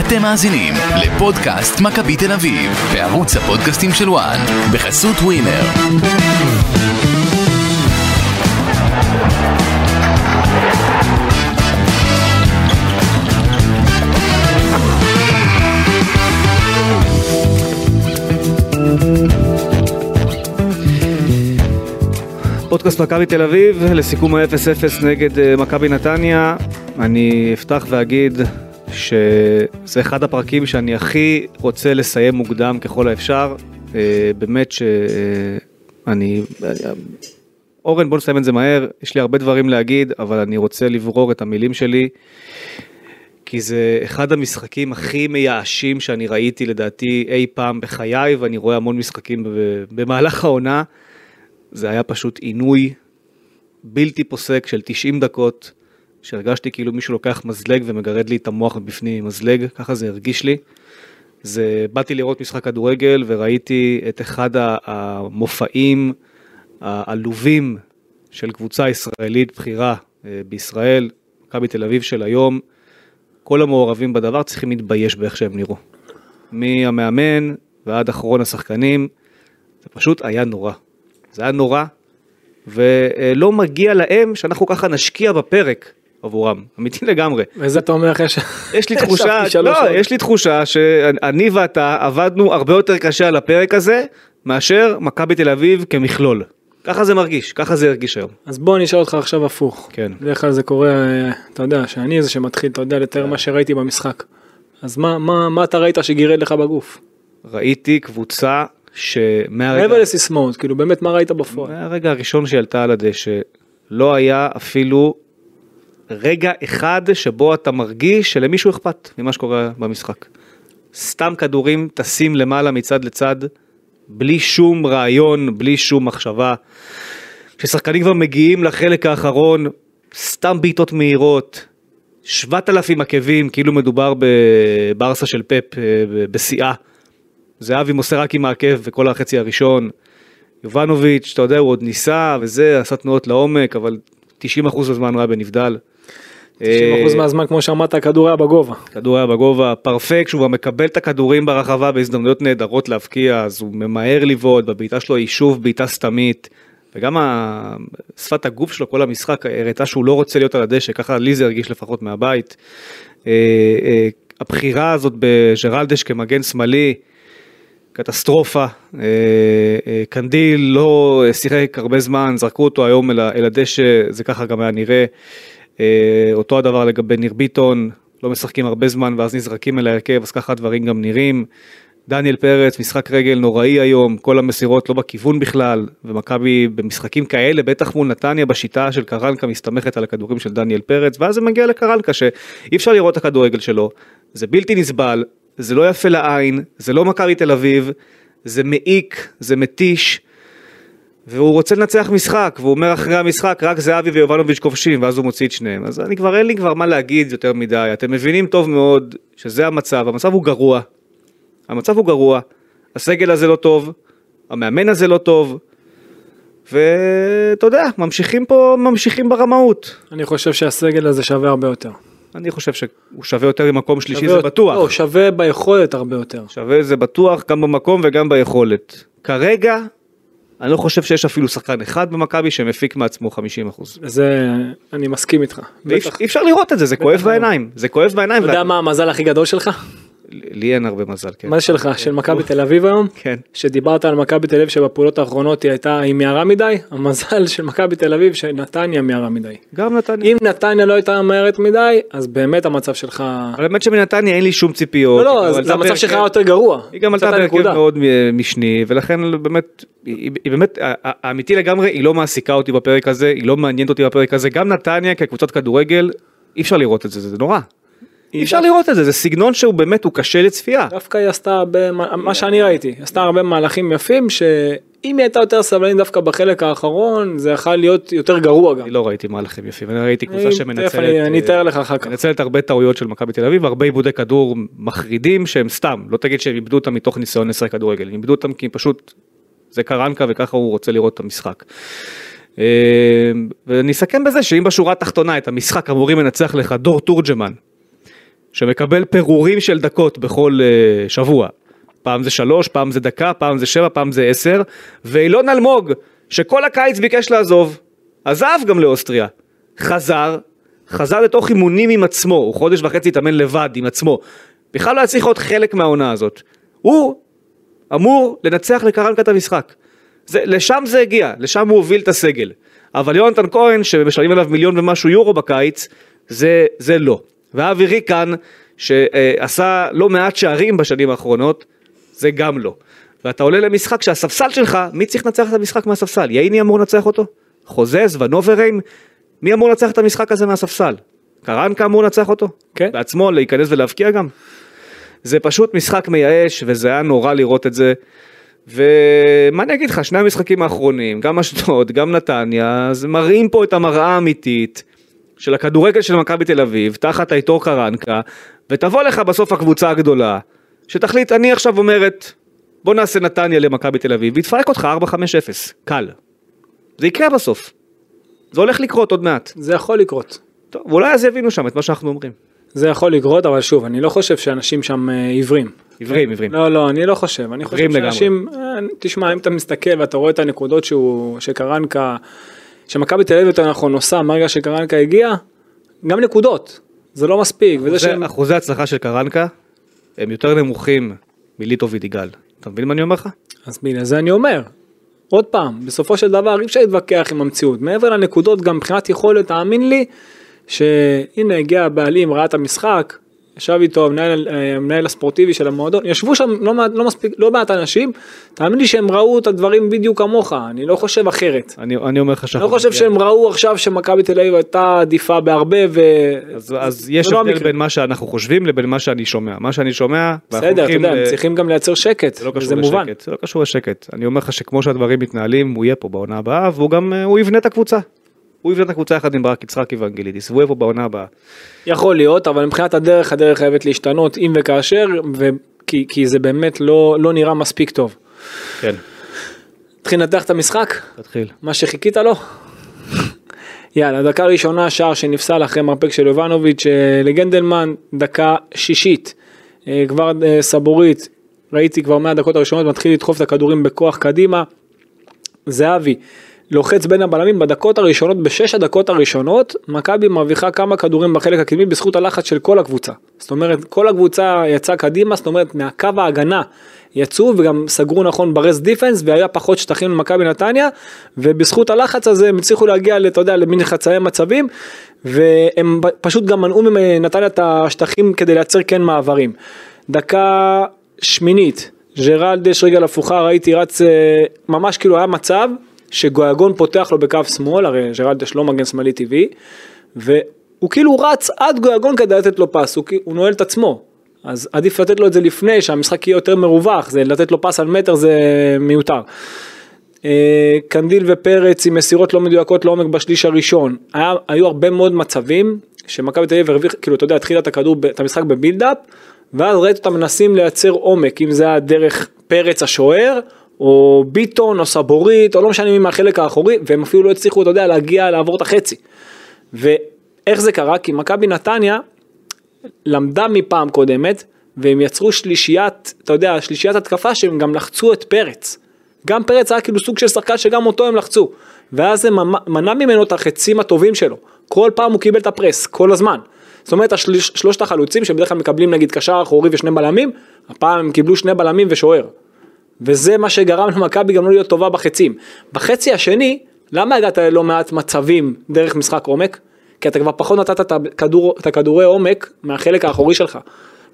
אתם מאזינים לפודקאסט מכבי תל אביב, בערוץ הפודקאסטים של וואן, בחסות ווינר. פודקאסט מכבי תל אביב לסיכום ה-0-0 נגד אה, מכבי נתניה. אני אפתח ואגיד שזה אחד הפרקים שאני הכי רוצה לסיים מוקדם ככל האפשר. אה, באמת שאני... אורן בוא נסיים את זה מהר, יש לי הרבה דברים להגיד, אבל אני רוצה לברור את המילים שלי. כי זה אחד המשחקים הכי מייאשים שאני ראיתי לדעתי אי פעם בחיי, ואני רואה המון משחקים במהלך העונה. זה היה פשוט עינוי בלתי פוסק של 90 דקות, שהרגשתי כאילו מישהו לוקח מזלג ומגרד לי את המוח מבפנים עם מזלג, ככה זה הרגיש לי. זה, באתי לראות משחק כדורגל וראיתי את אחד המופעים העלובים של קבוצה ישראלית בכירה אה, בישראל, מכבי תל אביב של היום. כל המעורבים בדבר צריכים להתבייש באיך שהם נראו. מהמאמן ועד אחרון השחקנים, זה פשוט היה נורא. זה היה נורא, ולא מגיע להם שאנחנו ככה נשקיע בפרק עבורם, אמיתי לגמרי. וזה אתה אומר אחרי ש... יש לי תחושה, לא, יש לי תחושה שאני ואתה עבדנו הרבה יותר קשה על הפרק הזה, מאשר מכבי תל אביב כמכלול. ככה זה מרגיש, ככה זה הרגיש היום. אז בוא אני אשאל אותך עכשיו הפוך. כן. בדרך כלל זה קורה, אתה יודע, שאני זה שמתחיל, אתה יודע, לתאר מה שראיתי במשחק. אז מה, מה, מה אתה ראית שגירד לך בגוף? ראיתי קבוצה שמהרגע... מעבר לסיסמאות, כאילו באמת מה ראית בפועל? מהרגע הראשון שהיא עלתה על הדשא, לא היה אפילו רגע אחד שבו אתה מרגיש שלמישהו אכפת ממה שקורה במשחק. סתם כדורים טסים למעלה מצד לצד, בלי שום רעיון, בלי שום מחשבה. כששחקנים כבר מגיעים לחלק האחרון, סתם בעיטות מהירות, 7,000 עקבים, כאילו מדובר בברסה של פפ אה, בשיאה. זהבי מוסר רק עם העקב וכל החצי הראשון. יובנוביץ', אתה יודע, הוא עוד ניסה וזה, עשה תנועות לעומק, אבל 90% מהזמן הוא היה בנבדל. 90% מהזמן, כמו שאמרת, הכדור היה בגובה. כדור היה בגובה, פרפק, כשהוא כבר מקבל את הכדורים ברחבה בהזדמנויות נהדרות להבקיע, אז הוא ממהר לבעוט, בבעיטה שלו היא שוב בעיטה סתמית. וגם שפת הגוף שלו כל המשחק הראתה שהוא לא רוצה להיות על הדשא, ככה לי זה הרגיש לפחות מהבית. אה, אה, הבחירה הזאת בג'רלדש כמגן שמאלי, קטסטרופה, אה, אה, קנדיל לא שיחק הרבה זמן, זרקו אותו היום אל הדשא, זה ככה גם היה נראה. אה, אותו הדבר לגבי ניר ביטון, לא משחקים הרבה זמן ואז נזרקים אל ההרכב, אז ככה הדברים גם נראים. דניאל פרץ, משחק רגל נוראי היום, כל המסירות לא בכיוון בכלל, ומכבי במשחקים כאלה, בטח מול נתניה בשיטה של קרנקה מסתמכת על הכדורים של דניאל פרץ, ואז זה מגיע לקרנקה שאי אפשר לראות את הכדורגל שלו, זה בלתי נסבל, זה לא יפה לעין, זה לא מכבי תל אביב, זה מעיק, זה מתיש, והוא רוצה לנצח משחק, והוא אומר אחרי המשחק רק זהבי ויובנוביץ' כובשים, ואז הוא מוציא את שניהם. אז אני כבר אין לי כבר מה להגיד יותר מדי, אתם מבינים טוב מאוד שזה המצב, המצב הוא גרוע. המצב הוא גרוע, הסגל הזה לא טוב, המאמן הזה לא טוב, ואתה יודע, ממשיכים פה, ממשיכים ברמאות. אני חושב שהסגל הזה שווה הרבה יותר. אני חושב שהוא שווה יותר ממקום שלישי זה בטוח. לא, שווה ביכולת הרבה יותר. שווה זה בטוח גם במקום וגם ביכולת. כרגע, אני לא חושב שיש אפילו שחקן אחד במכבי שמפיק מעצמו 50%. זה, אני מסכים איתך. אי אפשר לראות את זה, זה כואב בעיניים. זה כואב בעיניים. אתה יודע מה המזל הכי גדול שלך? לי אין הרבה מזל, כן. מה שלך, של מכבי תל אביב היום? כן. שדיברת על מכבי תל אביב שבפעולות האחרונות היא הייתה, היא מהרה מדי, המזל של מכבי תל אביב שנתניה מהרה מדי. גם נתניה. אם נתניה לא הייתה מהרת מדי, אז באמת המצב שלך... אבל באמת שמנתניה אין לי שום ציפיות. לא, לא, זה המצב שלך יותר גרוע. היא גם עלתה בהרכב מאוד משני, ולכן באמת, היא באמת, האמיתי לגמרי, היא לא מעסיקה אותי בפרק הזה, היא לא מעניינת אותי בפרק הזה, גם נתניה כקבוצת כדורגל, אי אפשר לראות את זה, זה נורא. אי אפשר לראות את זה, זה סגנון שהוא באמת, הוא קשה לצפייה. דווקא היא עשתה הרבה, מה שאני ראיתי, עשתה הרבה מהלכים יפים, שאם היא הייתה יותר סבלנית דווקא בחלק האחרון, זה יכול להיות יותר גרוע גם. אני לא ראיתי מהלכים יפים, אני ראיתי קבוצה שמנצלת, אני אתאר לך אחר כך. מנצלת הרבה טעויות של מכבי תל אביב, הרבה עיבודי כדור מחרידים שהם סתם, לא תגיד שהם איבדו אותם מתוך ניסיון לשחק כדורגל, הם איבדו אותם כי פשוט זה קרנקה וככה הוא רוצה לראות את המשחק. ואני אסכם בזה שאם בשורה התחתונה את המשחק אמורים לנצח לך דור תורג'מן שמקבל פירורים של דקות בכל uh, שבוע. פעם זה שלוש, פעם זה דקה, פעם זה שבע, פעם זה עשר, ואילון אלמוג, שכל הקיץ ביקש לעזוב, עזב גם לאוסטריה, חזר, חזר לתוך אימונים עם עצמו, הוא חודש וחצי התאמן לבד עם עצמו, בכלל לא היה צריך להיות חלק מהעונה הזאת. הוא אמור לנצח לקרנקה את המשחק. זה, לשם זה הגיע, לשם הוא הוביל את הסגל. אבל יונתן כהן, שמשלמים עליו מיליון ומשהו יורו בקיץ, זה, זה לא. ואבי ריקן, שעשה לא מעט שערים בשנים האחרונות, זה גם לא. ואתה עולה למשחק שהספסל שלך, מי צריך לנצח את המשחק מהספסל? ייני אמור לנצח אותו? חוזז, ונוברהיים? מי אמור לנצח את המשחק הזה מהספסל? קרנקה אמור לנצח אותו? כן. בעצמו, להיכנס ולהבקיע גם? זה פשוט משחק מייאש, וזה היה נורא לראות את זה. ומה אני אגיד לך, שני המשחקים האחרונים, גם אשדוד, גם נתניה, אז מראים פה את המראה האמיתית של הכדורגל של מכבי תל אביב, תחת העיטור קרנקה, ותבוא לך בסוף הקבוצה הגדולה, שתחליט, אני עכשיו אומרת, בוא נעשה נתניה למכבי תל אביב, ויתפרק אותך 4-5-0, קל. זה יקרה בסוף. זה הולך לקרות עוד מעט. זה יכול לקרות. טוב, ואולי אז יבינו שם את מה שאנחנו אומרים. זה יכול לקרות, אבל שוב, אני לא חושב שאנשים שם אה, עיוורים. עיוורים, עיוורים. לא, לא, אני לא חושב. אני חושב עיוורים לגמרי. שאנשים, אה, תשמע, אם אתה מסתכל ואתה רואה את הנקודות שהוא, שקרנקה, שמכבי תל אביב יותר נכון עושה מהרגע שקרנקה הגיע, גם נקודות. זה לא מספיק. אחוזי- שהם... אחוזי הצלחה של קרנקה הם יותר נמוכים מליטו וידיגל. אתה מבין מה אני אומר לך? אז בגלל זה אני אומר. עוד פעם, בסופו של דבר אי אפשר להתווכח עם המציאות. מעבר לנקודות, גם מבחינת יכולת, תאמין לי, שהנה הגיע הבעלים, ראה את המשחק, ישב איתו המנהל, אה, המנהל הספורטיבי של המועדון, ישבו שם לא, לא, מספיק, לא מעט אנשים, תאמין לי שהם ראו את הדברים בדיוק כמוך, אני לא חושב אחרת. אני, אני אומר לך אני שאנחנו... לא חושב שהם ראו עכשיו שמכבי תל אביב הייתה עדיפה בהרבה ו... אז, אז יש זה לא הבדל המקרה. בין מה שאנחנו חושבים לבין מה שאני שומע. מה שאני שומע... בסדר, אתה יודע, ל- צריכים גם לייצר שקט, זה לא קשור מובן. זה לא קשור לשקט. אני אומר לך שכמו שהדברים מתנהלים, הוא יהיה פה בעונה הבאה, והוא גם, אה, הוא יבנה את הקבוצה. הוא יבנה את הקבוצה יחד עם ברק יצחקי ואנגלידיס, והוא פה בעונה הבאה. יכול להיות, אבל מבחינת הדרך, הדרך חייבת להשתנות אם וכאשר, ו... כי, כי זה באמת לא, לא נראה מספיק טוב. כן. נתחיל לנתח את המשחק, תתחיל. מה שחיכית לו. יאללה, דקה ראשונה, שער שנפסל אחרי מרפק של יובנוביץ' אה, לגנדלמן, דקה שישית. אה, כבר אה, סבורית, ראיתי כבר מהדקות הראשונות, מתחיל לדחוף את הכדורים בכוח קדימה. זהבי לוחץ בין הבלמים בדקות הראשונות, בשש הדקות הראשונות, מכבי מרוויחה כמה כדורים בחלק הקדמי בזכות הלחץ של כל הקבוצה. זאת אומרת, כל הקבוצה יצאה קדימה, זאת אומרת, מהקו ההגנה יצאו וגם סגרו נכון ברס דיפנס והיה פחות שטחים למכבי נתניה, ובזכות הלחץ הזה הם הצליחו להגיע, אתה יודע, למין חצאי מצבים, והם פשוט גם מנעו מנתניה את השטחים כדי לייצר כן מעברים. דקה שמינית, ג'רלדש רגל הפוכה, ראיתי רץ, אה, ממש כאילו היה מצב שגויגון פותח לו בקו שמאל, הרי ג'רלדש לא מגן שמאלי טבעי, והוא כאילו רץ עד גויגון כדי לתת לו פס, הוא, הוא נועל את עצמו. אז עדיף לתת לו את זה לפני, שהמשחק יהיה יותר מרווח, זה לתת לו פס על מטר זה מיותר. אה, קנדיל ופרץ עם מסירות לא מדויקות לעומק בשליש הראשון. היה, היו הרבה מאוד מצבים שמכבי תל אביב הרוויח, כאילו אתה יודע, התחילה את הכדור, את המשחק ב build-up, ואז ראית אותם מנסים לייצר עומק, אם זה היה דרך פרץ השוער, או ביטון, או סבורית, או לא משנה מי מהחלק האחורי, והם אפילו לא הצליחו, אתה יודע, להגיע, לעבור את החצי. ואיך זה קרה? כי מכבי נתניה למדה מפעם קודמת, והם יצרו שלישיית, אתה יודע, שלישיית התקפה שהם גם לחצו את פרץ. גם פרץ היה כאילו סוג של שחקן שגם אותו הם לחצו. ואז זה מנע ממנו את החצים הטובים שלו. כל פעם הוא קיבל את הפרס, כל הזמן. זאת אומרת, השליש, שלושת החלוצים שבדרך כלל מקבלים נגיד קשר אחורי ושני בלמים, הפעם הם קיבלו שני בלמים ושוער. וזה מה שגרם למכבי גם לא להיות טובה בחצים. בחצי השני, למה הגעת ללא מעט מצבים דרך משחק עומק? כי אתה כבר פחות נתת את, הכדור, את הכדורי עומק מהחלק האחורי שלך.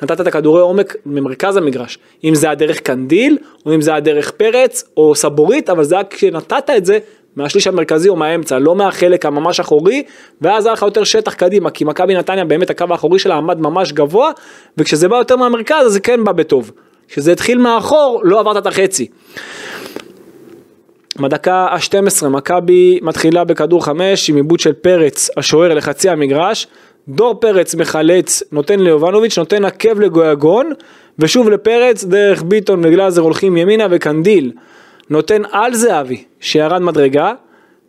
נתת את הכדורי עומק ממרכז המגרש. אם זה היה דרך קנדיל, או אם זה היה דרך פרץ, או סבורית, אבל זה היה כשנתת את זה מהשליש המרכזי או מהאמצע, לא מהחלק הממש אחורי, ואז היה לך יותר שטח קדימה, כי מכבי נתניה באמת הקו האחורי שלה עמד ממש גבוה, וכשזה בא יותר מהמרכז אז זה כן בא בטוב. כשזה התחיל מאחור, לא עברת את החצי. בדקה ה-12 מכבי מתחילה בכדור 5 עם עיבוד של פרץ השוער לחצי המגרש, דור פרץ מחלץ, נותן ליובנוביץ', נותן עקב לגויגון, ושוב לפרץ דרך ביטון וגלאזר הולכים ימינה וקנדיל נותן על זהבי שירד מדרגה,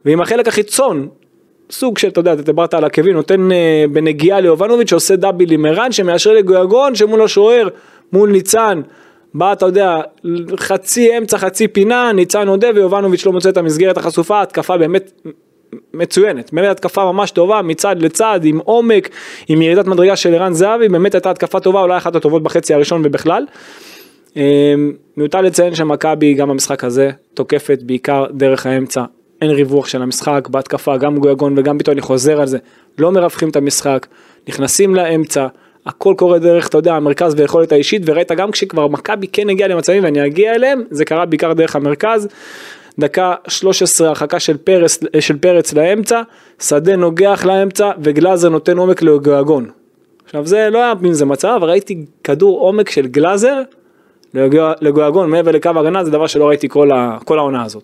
ועם החלק החיצון סוג של, אתה יודע, אתה דיברת על עקבים, נותן אה, בנגיעה ליובנוביץ' שעושה דאביל עם ערן, שמאשר לגויגון, שמול השוער, מול ניצן. בא, אתה יודע, חצי אמצע, חצי פינה, ניצן עודה ויובנוביץ' לא מוצא את המסגרת החשופה, התקפה באמת מצוינת, באמת התקפה ממש טובה, מצד לצד, עם עומק, עם ירידת מדרגה של ערן זהבי, באמת הייתה התקפה טובה, אולי אחת הטובות בחצי הראשון ובכלל. אמ, מיותר לציין שמכבי גם במשחק הזה תוקפת בעיקר דרך האמצע, אין ריווח של המשחק, בהתקפה גם גויגון וגם ביטון, אני חוזר על זה, לא מרווחים את המשחק, נכנסים לאמצע, הכל קורה דרך, אתה יודע, המרכז ויכולת האישית, וראית גם כשכבר מכבי כן הגיע למצבים ואני אגיע אליהם, זה קרה בעיקר דרך המרכז. דקה 13 הרחקה של של פרץ לאמצע, שדה נוגח לאמצע וגלאזר נותן עומק לגויגון. עכשיו זה לא היה מן זה מצב, אבל ראיתי כדור עומק של גלאזר לגויגון מעבר לקו ההגנה, זה דבר שלא ראיתי כל, ה, כל העונה הזאת.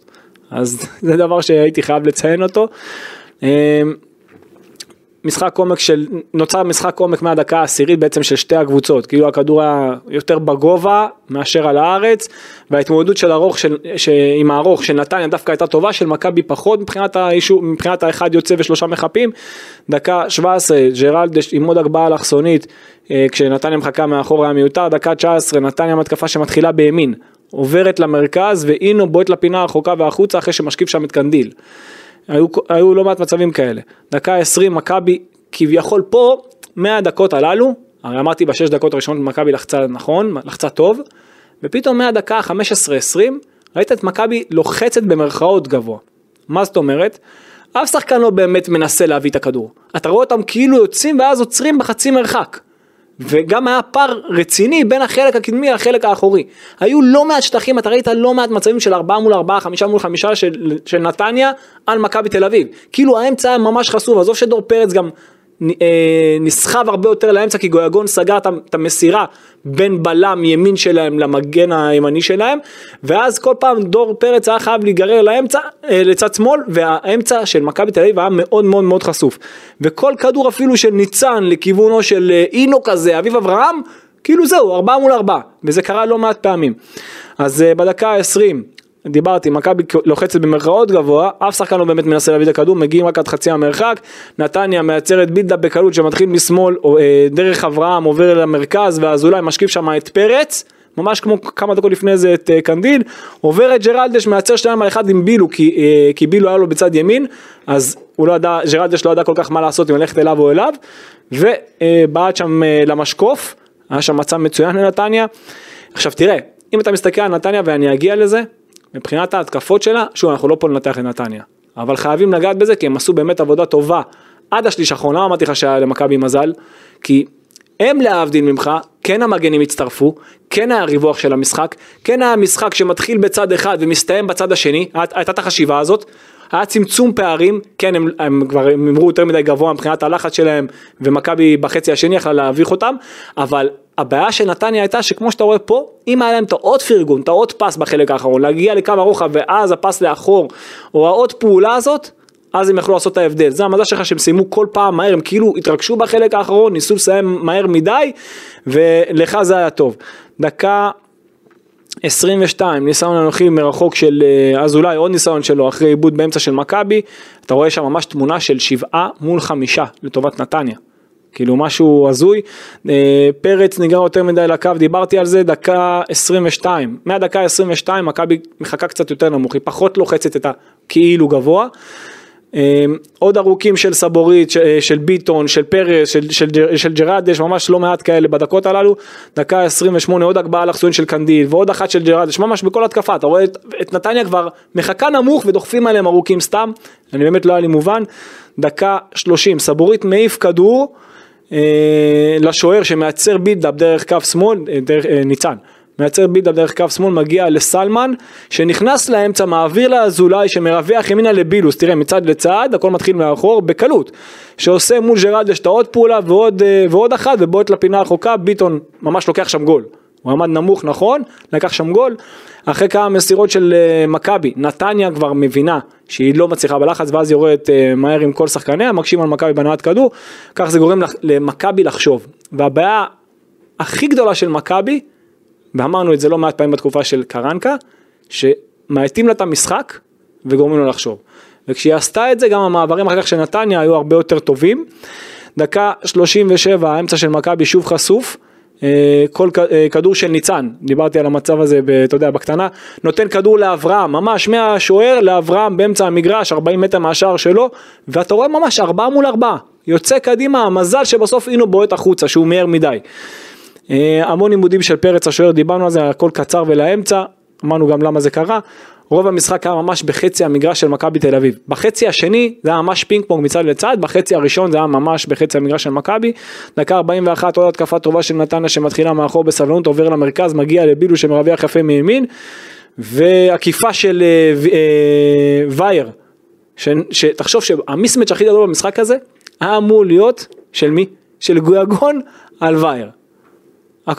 אז זה דבר שהייתי חייב לציין אותו. משחק עומק של, נוצר משחק עומק מהדקה העשירית בעצם של שתי הקבוצות, כאילו הכדור היה יותר בגובה מאשר על הארץ, וההתמודדות של ארוך, של, ש, עם הארוך של נתניה דווקא הייתה טובה, של מכבי פחות מבחינת, האישור, מבחינת האחד יוצא ושלושה מחפים, דקה 17 ג'רלדש עם עוד הגבהה אלכסונית, אה, כשנתניה מחכה מאחור היה מיותר, דקה 19 נתניה מתקפה שמתחילה בימין, עוברת למרכז ואינו בועט לפינה הרחוקה והחוצה אחרי שמשקיף שם את קנדיל. היו, היו לא מעט מצבים כאלה. דקה 20 מכבי כביכול פה 100 דקות הללו, הרי אמרתי בשש דקות הראשונות מכבי לחצה נכון, לחצה טוב, ופתאום מהדקה 15-20 ראית את מכבי לוחצת במרכאות גבוה. מה זאת אומרת? אף שחקן לא באמת מנסה להביא את הכדור. אתה רואה אותם כאילו יוצאים ואז עוצרים בחצי מרחק. וגם היה פער רציני בין החלק הקדמי לחלק האחורי. היו לא מעט שטחים, אתה ראית לא מעט מצבים של 4 מול 4, 5 מול 5 של, של נתניה על מכבי תל אביב. כאילו האמצע היה ממש חשוף, עזוב שדור פרץ גם נסחב הרבה יותר לאמצע כי גויגון סגר את המסירה בין בלם ימין שלהם למגן הימני שלהם ואז כל פעם דור פרץ היה חייב להיגרר לאמצע אה, לצד שמאל והאמצע של מכבי תל אביב היה מאוד מאוד מאוד חשוף. וכל כדור אפילו של ניצן לכיוונו של אה, אינו כזה אביב אברהם כאילו זהו ארבעה מול ארבעה וזה קרה לא מעט פעמים. אז בדקה ה-20 דיברתי, מכבי לוחצת במרכאות גבוה, אף שחקן לא באמת מנסה להביא את הכדור, מגיעים רק עד חצי המרחק, נתניה מייצרת בילדה בקלות שמתחיל משמאל, אה, דרך אברהם עובר למרכז, ואז אולי משקיף שם את פרץ, ממש כמו כמה דקות לפני זה את אה, קנדיל, עובר את ג'רלדש, מייצר שתיים על אחד עם בילו, כי, אה, כי בילו היה לו בצד ימין, אז לא ידע, ג'רלדש לא ידע כל כך מה לעשות אם ללכת אליו או אליו, ובעט שם למשקוף, היה שם מצב מצוין לנתניה. עכשיו תראה, אם אתה מסתכל על נתניה ואני אגיע לזה, מבחינת ההתקפות שלה, שוב אנחנו לא פה לנתח את נתניה, אבל חייבים לגעת בזה כי הם עשו באמת עבודה טובה. עד השליש האחרון, לא אמרתי לך שהיה למכבי מזל, כי הם להבדיל ממך, כן המגנים הצטרפו, כן היה ריווח של המשחק, כן היה משחק שמתחיל בצד אחד ומסתיים בצד השני, הייתה את החשיבה הזאת, היה צמצום פערים, כן הם, הם כבר הימרו יותר מדי גבוה מבחינת הלחץ שלהם ומכבי בחצי השני יכלה להביך אותם, אבל הבעיה של נתניה הייתה שכמו שאתה רואה פה, אם היה להם את העוד פרגון, את העוד פס בחלק האחרון, להגיע לקו הרוחב ואז הפס לאחור, או העוד פעולה הזאת, אז הם יכלו לעשות את ההבדל. זה המזל שלך שהם סיימו כל פעם מהר, הם כאילו התרגשו בחלק האחרון, ניסו לסיים מהר מדי, ולך זה היה טוב. דקה 22, ניסיון אנוכי מרחוק של אה, אזולאי, עוד ניסיון שלו אחרי עיבוד באמצע של מכבי, אתה רואה שם ממש תמונה של שבעה מול חמישה לטובת נתניה. כאילו משהו הזוי, אה, פרץ ניגר יותר מדי לקו, דיברתי על זה, דקה 22, מהדקה 22 מכבי מחכה קצת יותר נמוך, היא פחות לוחצת את הכאילו גבוה. אמ, עוד ארוכים של סבורית, של ביטון, של פרס, של, של, של ג'רדש, ממש לא מעט כאלה בדקות הללו, דקה 28 עוד הגבהה אלכסון של קנדיל ועוד אחת של ג'רדש, ממש בכל התקפה, אתה רואה את, את נתניה כבר מחכה נמוך ודוחפים עליהם ארוכים סתם, אני באמת לא היה לי מובן, דקה 30, סבורית מעיף כדור אה, לשוער שמייצר build-up דרך קו שמאל, אה, דרך אה, ניצן. מייצר build-up דרך קו שמאל, מגיע לסלמן, שנכנס לאמצע, מעביר לאזולאי, שמרווח ימינה לבילוס, תראה, מצד לצד, הכל מתחיל מאחור, בקלות, שעושה מול ג'רלדש את העוד פעולה ועוד, אה, ועוד אחת, ובועט לפינה הרחוקה, ביטון ממש לוקח שם גול. הוא עמד נמוך נכון, לקח שם גול, אחרי כמה מסירות של uh, מכבי, נתניה כבר מבינה שהיא לא מצליחה בלחץ ואז יורדת uh, מהר עם כל שחקניה, מקשים על מכבי בנעת כדור, כך זה גורם למכבי לחשוב. והבעיה הכי גדולה של מכבי ואמרנו את זה לא מעט פעמים בתקופה של קרנקה, שמאטים לה את המשחק וגורמים לו לחשוב. וכשהיא עשתה את זה גם המעברים אחר כך של נתניה היו הרבה יותר טובים. דקה 37 האמצע של מכבי שוב חשוף. אה, כל אה, כדור של ניצן, דיברתי על המצב הזה, אתה יודע, בקטנה, נותן כדור לאברהם, ממש מהשוער לאברהם באמצע המגרש, 40 מטר מהשער שלו, ואתה רואה ממש 4 מול 4, יוצא קדימה, המזל שבסוף הוא בועט החוצה, שהוא מהר מדי. אה, המון עימודים של פרץ השוער, דיברנו על זה, הכל קצר ולאמצע, אמרנו גם למה זה קרה. רוב המשחק היה ממש בחצי המגרש של מכבי תל אביב. בחצי השני זה היה ממש פינג פונג מצד לצד, בחצי הראשון זה היה ממש בחצי המגרש של מכבי. דקה 41 עוד התקפה טובה של נתניה שמתחילה מאחור בסבלנות, עובר למרכז, מגיע לבילו שמרוויח יפה מימין, ועקיפה של אה, אה, וייר, שתחשוב שהמיסמץ' הכי גדול במשחק הזה, היה אמור להיות של מי? של גויגון על וייר.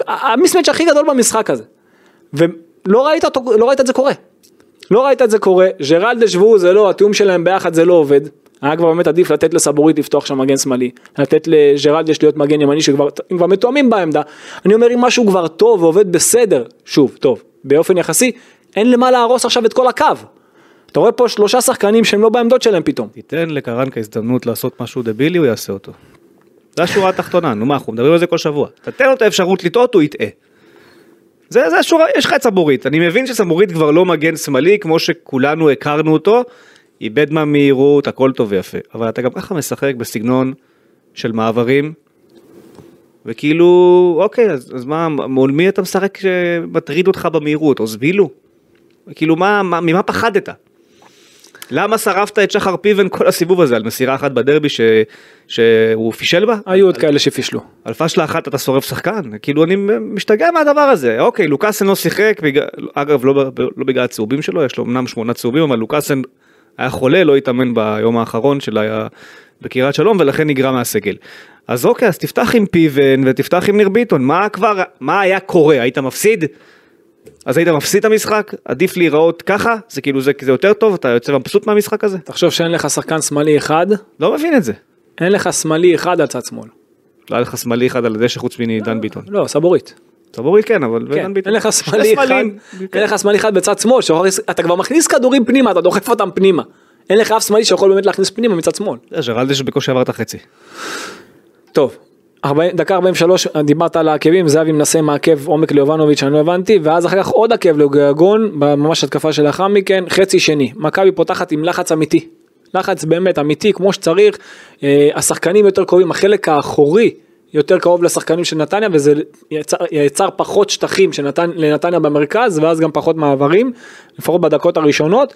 המיסמץ' הכי גדול במשחק הזה. ולא ראית, אותו, לא ראית את זה קורה. לא ראית את זה קורה, ג'רלדש והוא זה לא, התיאום שלהם ביחד זה לא עובד. היה כבר באמת עדיף לתת לסבורית לפתוח שם מגן שמאלי, לתת לג'רלדש להיות מגן ימני שכבר כבר מתואמים בעמדה. אני אומר אם משהו כבר טוב ועובד בסדר, שוב, טוב, באופן יחסי, אין למה להרוס עכשיו את כל הקו. אתה רואה פה שלושה שחקנים שהם לא בעמדות שלהם פתאום. תיתן לקרנקה הזדמנות לעשות משהו דבילי, הוא יעשה אותו. זה השורה התחתונה, נו מה, אנחנו מדברים על זה כל שבוע. תתן לו את האפשרות לטעות, הוא יטעה. זה, זה השורה, יש לך את סבורית, אני מבין שסבורית כבר לא מגן שמאלי כמו שכולנו הכרנו אותו, איבד מהמהירות, הכל טוב ויפה, אבל אתה גם ככה משחק בסגנון של מעברים, וכאילו, אוקיי, אז, אז מה, מול מי אתה משחק שמטריד אותך במהירות, או זבילו? כאילו, מה, מה, ממה פחדת? למה שרפת את שחר פיבן כל הסיבוב הזה על מסירה אחת בדרבי ש... שהוא פישל בה? היו עוד כאלה שפישלו. על פשלה אחת אתה שורף שחקן, כאילו אני משתגע מהדבר הזה, אוקיי לוקאסן לא שיחק, בגלל... אגב לא, לא בגלל הצהובים שלו, יש לו אמנם שמונה צהובים, אבל לוקאסן היה חולה, לא התאמן ביום האחרון של היה בקריית שלום ולכן נגרע מהסגל. אז אוקיי, אז תפתח עם פיבן ותפתח עם ניר ביטון, מה כבר, מה היה קורה, היית מפסיד? אז היית מפסיד את המשחק, עדיף להיראות ככה, זה כאילו זה, זה יותר טוב, אתה יוצא מבסוט מהמשחק הזה? תחשוב שאין לך שחקן שמאלי אחד. לא מבין את זה. אין לך שמאלי אחד על צד שמאל. לא היה לך שמאלי אחד על הדשא חוץ מדן ביטון. לא, סבורית. סבורית כן, אבל כן, אין לך שמאלי אחד, אין לך שמאלי אחד בצד שמאל, אתה כבר מכניס כדורים פנימה, אתה דוחף אותם פנימה. אין לך אף שמאלי שיכול באמת להכניס פנימה מצד שמאל. ג'רלדש בקושי עבר את החצי. טוב, 40, דקה 43 דיברת על העקבים, זהבי מנסה מעקב עומק ליובנוביץ' אני לא הבנתי, ואז אחר כך עוד עקב לגויגון, ממש התקפה שלאחר מכן, חצי שני, מכבי פותחת עם לחץ אמיתי, לחץ באמת אמיתי כמו שצריך, אה, השחקנים יותר קרובים, החלק האחורי יותר קרוב לשחקנים של נתניה וזה יצר, יצר פחות שטחים שנתן, לנתניה במרכז ואז גם פחות מעברים, לפחות בדקות הראשונות.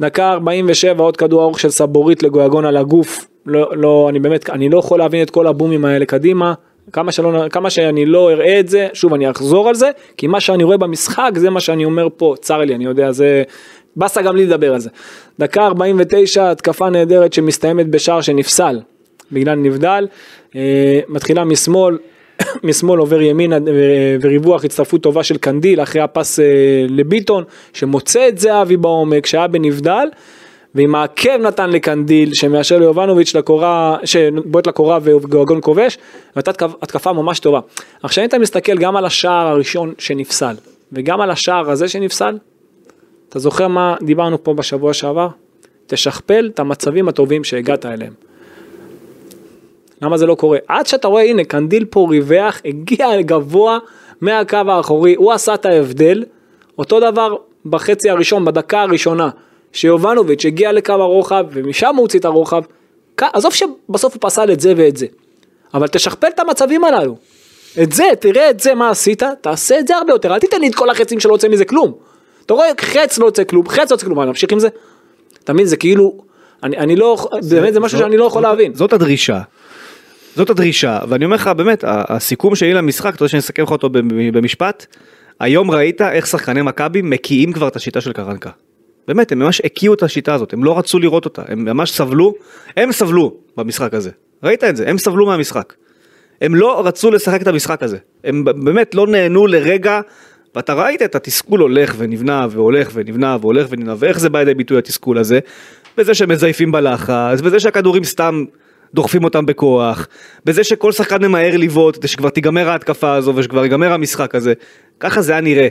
דקה 47 עוד כדור ארוך של סבורית לגויגון על הגוף, לא, לא, אני באמת, אני לא יכול להבין את כל הבומים האלה קדימה, כמה, שלא, כמה שאני לא אראה את זה, שוב אני אחזור על זה, כי מה שאני רואה במשחק זה מה שאני אומר פה, צר לי, אני יודע, זה באסה גם לי לדבר על זה. דקה 49, התקפה נהדרת שמסתיימת בשער שנפסל, בגלל נבדל, אה, מתחילה משמאל, משמאל עובר ימינה אה, וריווח הצטרפות טובה של קנדיל אחרי הפס אה, לביטון שמוצא את זהבי בעומק שהיה בנבדל ועם העקב נתן לקנדיל שמאשר ליובנוביץ' לקורה, שבועט לקורה וגורגון כובש, והייתה התקפה ממש טובה. עכשיו אם אתה מסתכל גם על השער הראשון שנפסל וגם על השער הזה שנפסל, אתה זוכר מה דיברנו פה בשבוע שעבר? תשכפל את המצבים הטובים שהגעת אליהם. למה זה לא קורה? עד שאתה רואה הנה קנדיל פה ריווח, הגיע גבוה מהקו האחורי, הוא עשה את ההבדל, אותו דבר בחצי הראשון, בדקה הראשונה, שיובנוביץ' הגיע לקו הרוחב ומשם הוא הוציא את הרוחב, עזוב שבסוף הוא פסל את זה ואת זה, אבל תשכפל את המצבים הללו. את זה, תראה את זה מה עשית, תעשה את זה הרבה יותר, אל תיתן לי את כל החצים שלא יוצא מזה כלום. אתה רואה חץ לא יוצא כלום, חץ לא יוצא כלום, מה נמשיך עם זה? אתה מבין, זה כאילו, אני, אני לא, זה, באמת זה משהו שאני לא יכול זאת, להבין. זאת הדרישה. זאת הדרישה, ואני אומר לך באמת, הסיכום שלי למשחק, אתה רוצה שאני אסכם לך אותו במשפט? היום ראית איך שחקני מכבי מקיאים כבר את השיטה של קרנקה. באמת, הם ממש הקיאו את השיטה הזאת, הם לא רצו לראות אותה, הם ממש סבלו, הם סבלו במשחק הזה. ראית את זה, הם סבלו מהמשחק. הם לא רצו לשחק את המשחק הזה. הם באמת לא נהנו לרגע, ואתה ראית את התסכול הולך ונבנה והולך ונבנה והולך ונבנה, ואיך זה בא לידי ביטוי התסכול הזה? בזה שמזייפים בלחץ, בזה שהכדורים סתם דוחפים אותם בכוח, בזה שכל שחקן ממהר לבעוט, שכבר תיגמר ההתקפה הזו ושכבר ייגמר המשחק הזה. ככה זה היה נראה.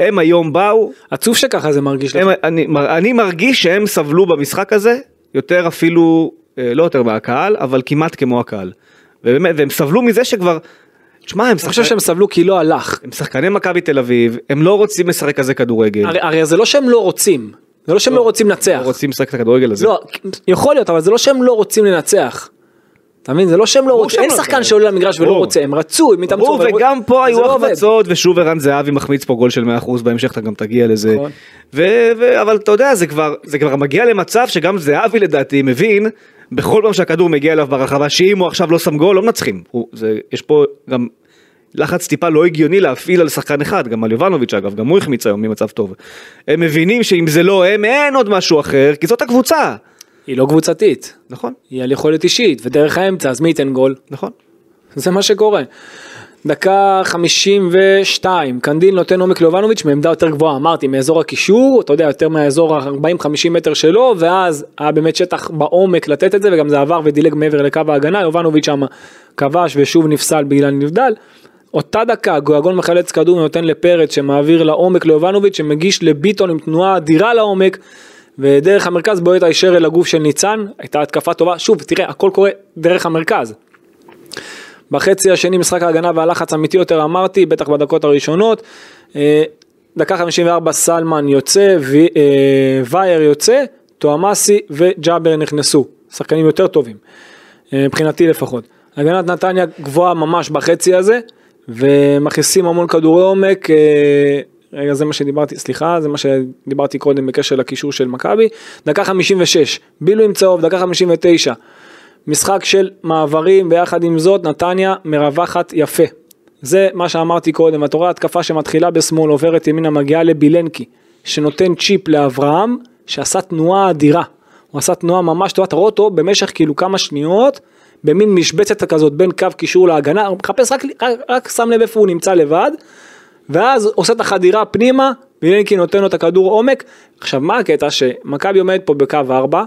הם היום באו... עצוב שככה זה מרגיש הם, לך. אני, אני מרגיש שהם סבלו במשחק הזה, יותר אפילו, אה, לא יותר מהקהל, אבל כמעט כמו הקהל. ובאמת, והם סבלו מזה שכבר, שמע, הם, אני חושב שהם סבלו כי לא הלך. הם שחקני מכבי תל אביב, הם לא רוצים לשחק כזה כדורגל. הרי, הרי זה לא שהם לא רוצים, זה לא שהם לא, רוצים לנצח. לא רוצים לשחק את הכדורגל הזה. לא, יכול להיות, אבל זה לא שהם לא רוצים לנצח. אתה מבין? זה לא שהם לא רוצים, אין לא שחקן. שעולה למגרש ולא. רוצה, הם רצו, הם התאמצו. וגם פה היו לא עובד. החמצות, ושוב ערן זהבי מחמיץ פה גול של 100% בהמשך אתה גם תגיע לזה. נכון. אבל אתה יודע, זה כבר, מגיע למצב שגם זהבי לדעתי מבין, בכל פעם שהכדור מגיע אליו ברחבה, שאם הוא עכשיו לא שם גול, לא מנצחים. יש פה גם לחץ טיפה לא הגיוני להפעיל על שחקן אחד, גם על יובנוביץ' אגב, גם הוא החמיץ היום ממצב טוב. הם מבינים שאם זה לא הם, אין עוד משהו אחר, כי זאת הקבוצה. היא לא קבוצתית, נכון, היא על יכולת אישית, ודרך האמצע, אז מי ייתן גול? נכון. זה מה שקורה. דקה 52, קנדיל נותן עומק ליובנוביץ' מעמדה יותר גבוהה, אמרתי, מאזור הקישור, אתה יודע, יותר מהאזור ה-40-50 מטר שלו, ואז היה באמת שטח בעומק לתת את זה, וגם זה עבר ודילג מעבר לקו ההגנה, יובנוביץ' שם כבש ושוב נפסל בגלל נבדל. אותה דקה, גויגון מחלץ כדור ונותן לפרץ שמעביר לעומק ליובנוביץ' שמגיש לביטון עם תנועה אדירה לעומק ודרך המרכז בועט הישר אל הגוף של ניצן, הייתה התקפה טובה, שוב תראה הכל קורה דרך המרכז, בחצי השני משחק ההגנה והלחץ אמיתי יותר אמרתי, בטח בדקות הראשונות. אה, דקה 54 סלמן יוצא, אה, וייר יוצא, תואמאסי וג'אבר נכנסו. שחקנים יותר טובים, אה, מבחינתי לפחות. הגנת נתניה גבוהה ממש בחצי הזה, ומכניסים המון כדורי עומק. רגע זה מה שדיברתי, סליחה, זה מה שדיברתי קודם בקשר לקישור של מכבי. דקה 56, בילו עם צהוב, דקה 59. משחק של מעברים ביחד עם זאת נתניה מרווחת יפה. זה מה שאמרתי קודם, אתה רואה התקפה שמתחילה בשמאל עוברת ימינה מגיעה לבילנקי שנותן צ'יפ לאברהם שעשה תנועה אדירה. הוא עשה תנועה ממש טובה, אתה רואה אותו במשך כאילו כמה שניות במין משבצת כזאת בין קו קישור להגנה, הוא מחפש רק, רק, רק שם לב איפה הוא נמצא לבד ואז עושה את החדירה פנימה, וילנקי נותן לו את הכדור עומק. עכשיו מה הקטע שמכבי עומד פה בקו 4,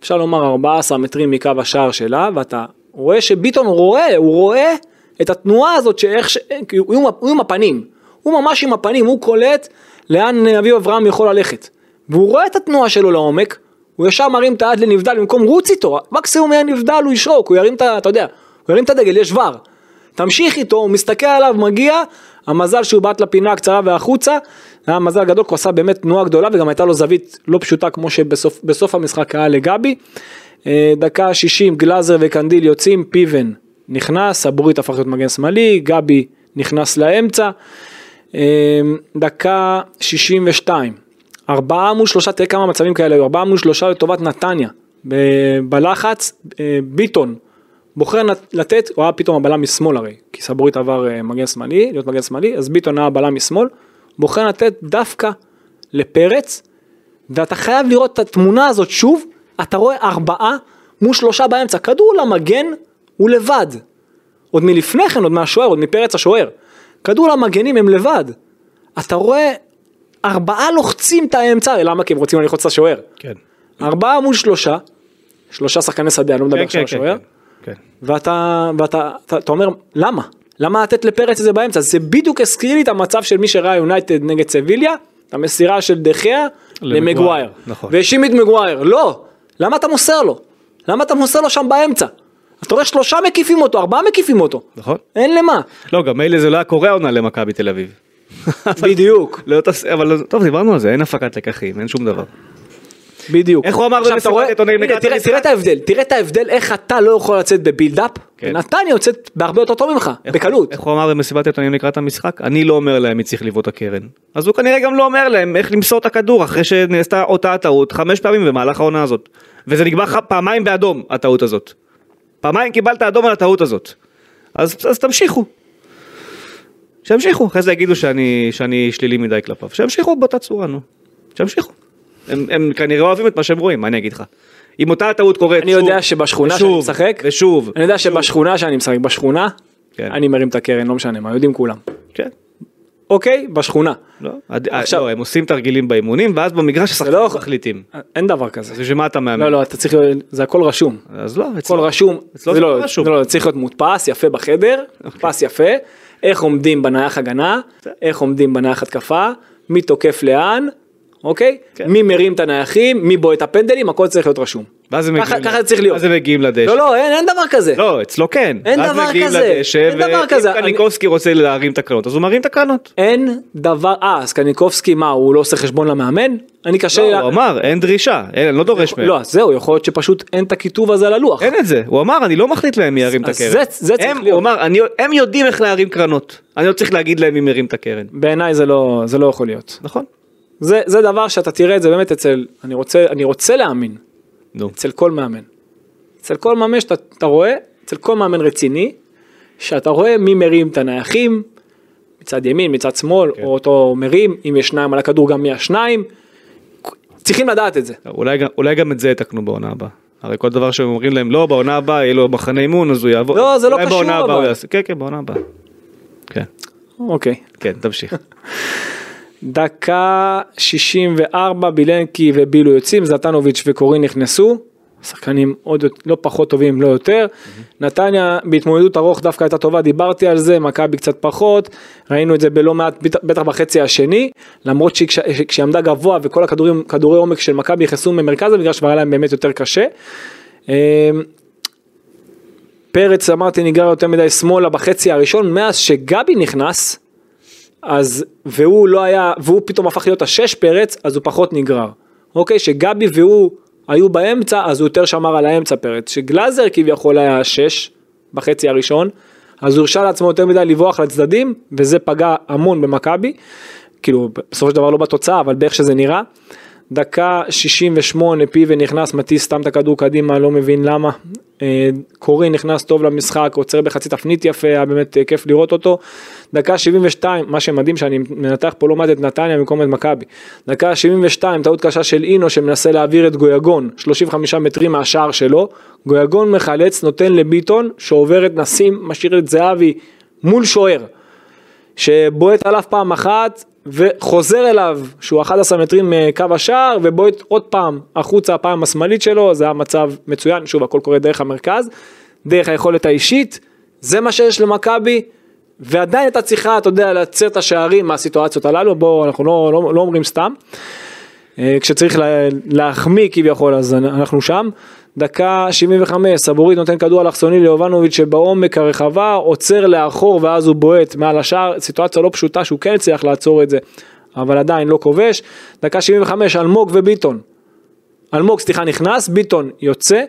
אפשר לומר 14 מטרים מקו השער שלה, ואתה רואה שביטון רואה, הוא רואה את התנועה הזאת שאיך ש... הוא, הוא, עם הפנים, הוא ממש עם הפנים, הוא קולט לאן אביב אברהם יכול ללכת. והוא רואה את התנועה שלו לעומק, הוא ישר מרים את היד לנבדל במקום רוץ איתו, מקסימום יהיה נבדל הוא ישרוק, הוא ירים את ה... אתה יודע, הוא ירים את הדגל, יש ור. תמשיך איתו, הוא מסתכל עליו, מגיע, המזל שהוא בעט לפינה הקצרה והחוצה, היה מזל גדול, הוא עשה באמת תנועה גדולה וגם הייתה לו זווית לא פשוטה כמו שבסוף בסוף המשחק היה לגבי. אה, דקה 60 גלאזר וקנדיל יוצאים, פיבן נכנס, סבורית הפך להיות מגן שמאלי, גבי נכנס לאמצע. אה, דקה 62, ארבעה מול שלושה, תראה כמה מצבים כאלה היו, ארבעה מול שלושה לטובת נתניה. בלחץ, אה, ביטון בוחר לתת, הוא היה פתאום הבלם משמאל הרי, כי סבורית עבר אה, מגן שמאלי, להיות מגן שמאלי, אז ביטון היה הבלם משמאל, בוחר לתת דווקא לפרץ, ואתה חייב לראות את התמונה הזאת שוב, אתה רואה ארבעה מול שלושה באמצע, כדור למגן הוא לבד, עוד מלפני כן, עוד מהשוער, עוד מפרץ השוער, כדור למגנים הם לבד, אתה רואה ארבעה לוחצים את האמצע, למה? כי הם רוצים ללחוץ את השוער, כן. ארבעה מול שלושה, שלושה שחקני שדה, אני לא מדבר כן, עכשיו כן, על השוער, כן. ואתה, ואתה אתה, אתה אומר למה? למה לתת לפרץ את זה באמצע? זה בדיוק הזכיר לי את המצב של מי שראה יונייטד נגד סביליה, המסירה של דחיה למגווייר. נכון. והאשים את מגווייר, לא, למה אתה מוסר לו? למה אתה מוסר לו שם באמצע? אתה רואה שלושה מקיפים אותו, ארבעה מקיפים אותו. נכון. אין למה. לא, גם מילא זה לא היה קורה עונה למכבי תל אביב. בדיוק, לא. אבל טוב, דיברנו על זה, אין הפקת לקחים, אין שום דבר. בדיוק. איך הוא אמר במסיבת עיתונאים לקראת המשחק? תראה את ההבדל, תראה את ההבדל איך אתה לא יכול לצאת בבילדאפ, כן. ונתניה יוצאת בהרבה יותר טוב ממך, בקלות. איך הוא אמר במסיבת עיתונאים לקראת המשחק? אני לא אומר להם מי צריך לבעוט הקרן. אז הוא כנראה גם לא אומר להם איך למסור את הכדור אחרי שנעשתה אותה טעות חמש פעמים במהלך העונה הזאת. וזה נגמר פעמיים באדום הטעות הזאת. פעמיים קיבלת אדום על הטעות הזאת. אז, אז תמשיכו. שימשיכו, אחרי זה יגידו שאני, שאני שלילי מדי כלפיו. שימשיכו באותה צורה, נו. שימשיכו. הם, הם כנראה אוהבים את מה שהם רואים, מה אני אגיד לך? אם אותה טעות קורית אני שוב, יודע שבשכונה שאני ושוב, משחק, ושוב, אני יודע שבשכונה שאני משחק, בשכונה, כן. אני מרים את הקרן, לא משנה מה, יודעים כולם. כן. אוקיי? בשכונה. לא, עד- עכשיו- לא, הם עושים תרגילים באימונים ואז במגרש השחקנים לא- מחליטים. אין דבר כזה. אז בשביל מה אתה מאמן? לא, לא, אתה צריך, זה הכל רשום. אז לא, הכל אצלו- רשום. אצלו זה זה לא, לא רשום. זה לא, צריך להיות מודפס יפה בחדר, מודפס יפה, איך עומדים בנייח הגנה, איך עומדים בנייח התקפה, מי תוקף לאן, אוקיי? כן. מי מרים את הנייחים, מי בועט את הפנדלים, הכל צריך להיות רשום. ואז הם מגיעים ככה צריך להיות. ואז הם מגיעים לדשא. לא, לא, אין אין דבר כזה. לא, אצלו כן. אין ואז דבר מגיעים כזה. לדשא, אין דבר כזה. קניקובסקי רוצה להרים את הקרנות, אז הוא מרים את הקרנות. אין דבר, אה, אז קניקובסקי, מה, הוא לא עושה חשבון למאמן? אני קשה. לא, לה- הוא אמר, אין דרישה, אין, אני לא דורש מהם. לא, אז זהו, יכול להיות שפשוט אין את הכיתוב הזה על הלוח. אין את זה, הוא אמר, אני לא מחליט להם מי ירים את הקרן. זה- זה צריך הם- להיות. הוא אמר, "אני- הם יודעים איך להרים קרנות. אני לא צריך להגיד להם מי מרים את הקרן. בעיניי זה לא, זה לא יכול להיות. נכון? זה, זה דבר שאתה תראה את זה באמת אצל, אני רוצה, אני רוצה להאמין, נו. אצל כל מאמן. אצל כל מאמן שאתה אתה רואה, אצל כל מאמן רציני, שאתה רואה מי מרים את הנייחים, מצד ימין, מצד שמאל, כן. או אותו מרים, אם יש שניים על הכדור גם מי השניים. צריכים לדעת את זה. אולי, אולי גם את זה יתקנו בעונה הבאה. הרי כל דבר שהם אומרים להם, לא, בעונה הבאה יהיה לו מחנה אימון, אז הוא יעבור. לא, זה לא קשור, בעונה הבאה אבל. כן, כן, בעונה הבאה. כן, אוקיי. כן, תמשיך. דקה 64 בילנקי ובילו יוצאים, זלטנוביץ' וקורין נכנסו, שחקנים עוד לא פחות טובים לא יותר, נתניה בהתמודדות ארוך דווקא הייתה טובה, דיברתי על זה, מכבי קצת פחות, ראינו את זה בלא מעט, בט- בטח בחצי השני, למרות כשהיא עמדה גבוה וכל הכדורים, כדורי עומק של מכבי נכנסו ממרכז המגרש כבר היה להם באמת יותר קשה. אמ, פרץ אמרתי נגרר יותר מדי שמאלה בחצי הראשון, מאז שגבי נכנס, אז והוא לא היה והוא פתאום הפך להיות השש פרץ אז הוא פחות נגרר. אוקיי שגבי והוא היו באמצע אז הוא יותר שמר על האמצע פרץ שגלאזר כביכול היה השש בחצי הראשון אז הוא הרשה לעצמו יותר מדי לברוח לצדדים וזה פגע המון במכבי כאילו בסופו של דבר לא בתוצאה אבל באיך שזה נראה. דקה 68 פיבה נכנס מטיס סתם את הכדור קדימה לא מבין למה. אה, קורין נכנס טוב למשחק עוצר בחצי תפנית יפה היה באמת אה, כיף לראות אותו. דקה 72 מה שמדהים שאני מנתח פה לא מעט את נתניה במקום את מכבי. דקה 72 טעות קשה של אינו שמנסה להעביר את גויגון 35 מטרים מהשער שלו. גויגון מחלץ נותן לביטון שעובר את נסים משאיר את זהבי מול שוער. שבועט עליו פעם אחת וחוזר אליו שהוא 11 מטרים מקו השער ובועט עוד פעם החוצה הפעם השמאלית שלו זה היה מצב מצוין. שוב הכל קורה דרך המרכז דרך היכולת האישית זה מה שיש למכבי ועדיין הייתה צריכה אתה יודע לייצר את השערים מהסיטואציות הללו. בואו אנחנו לא, לא, לא אומרים סתם. אה, כשצריך לה- להחמיא כביכול אז אנחנו שם. דקה 75 סבורית נותן כדור אלכסוני ליובנוביץ' שבעומק הרחבה עוצר לאחור ואז הוא בועט מעל השער סיטואציה לא פשוטה שהוא כן הצליח לעצור את זה אבל עדיין לא כובש. דקה 75 אלמוג וביטון. אלמוג סליחה נכנס ביטון יוצא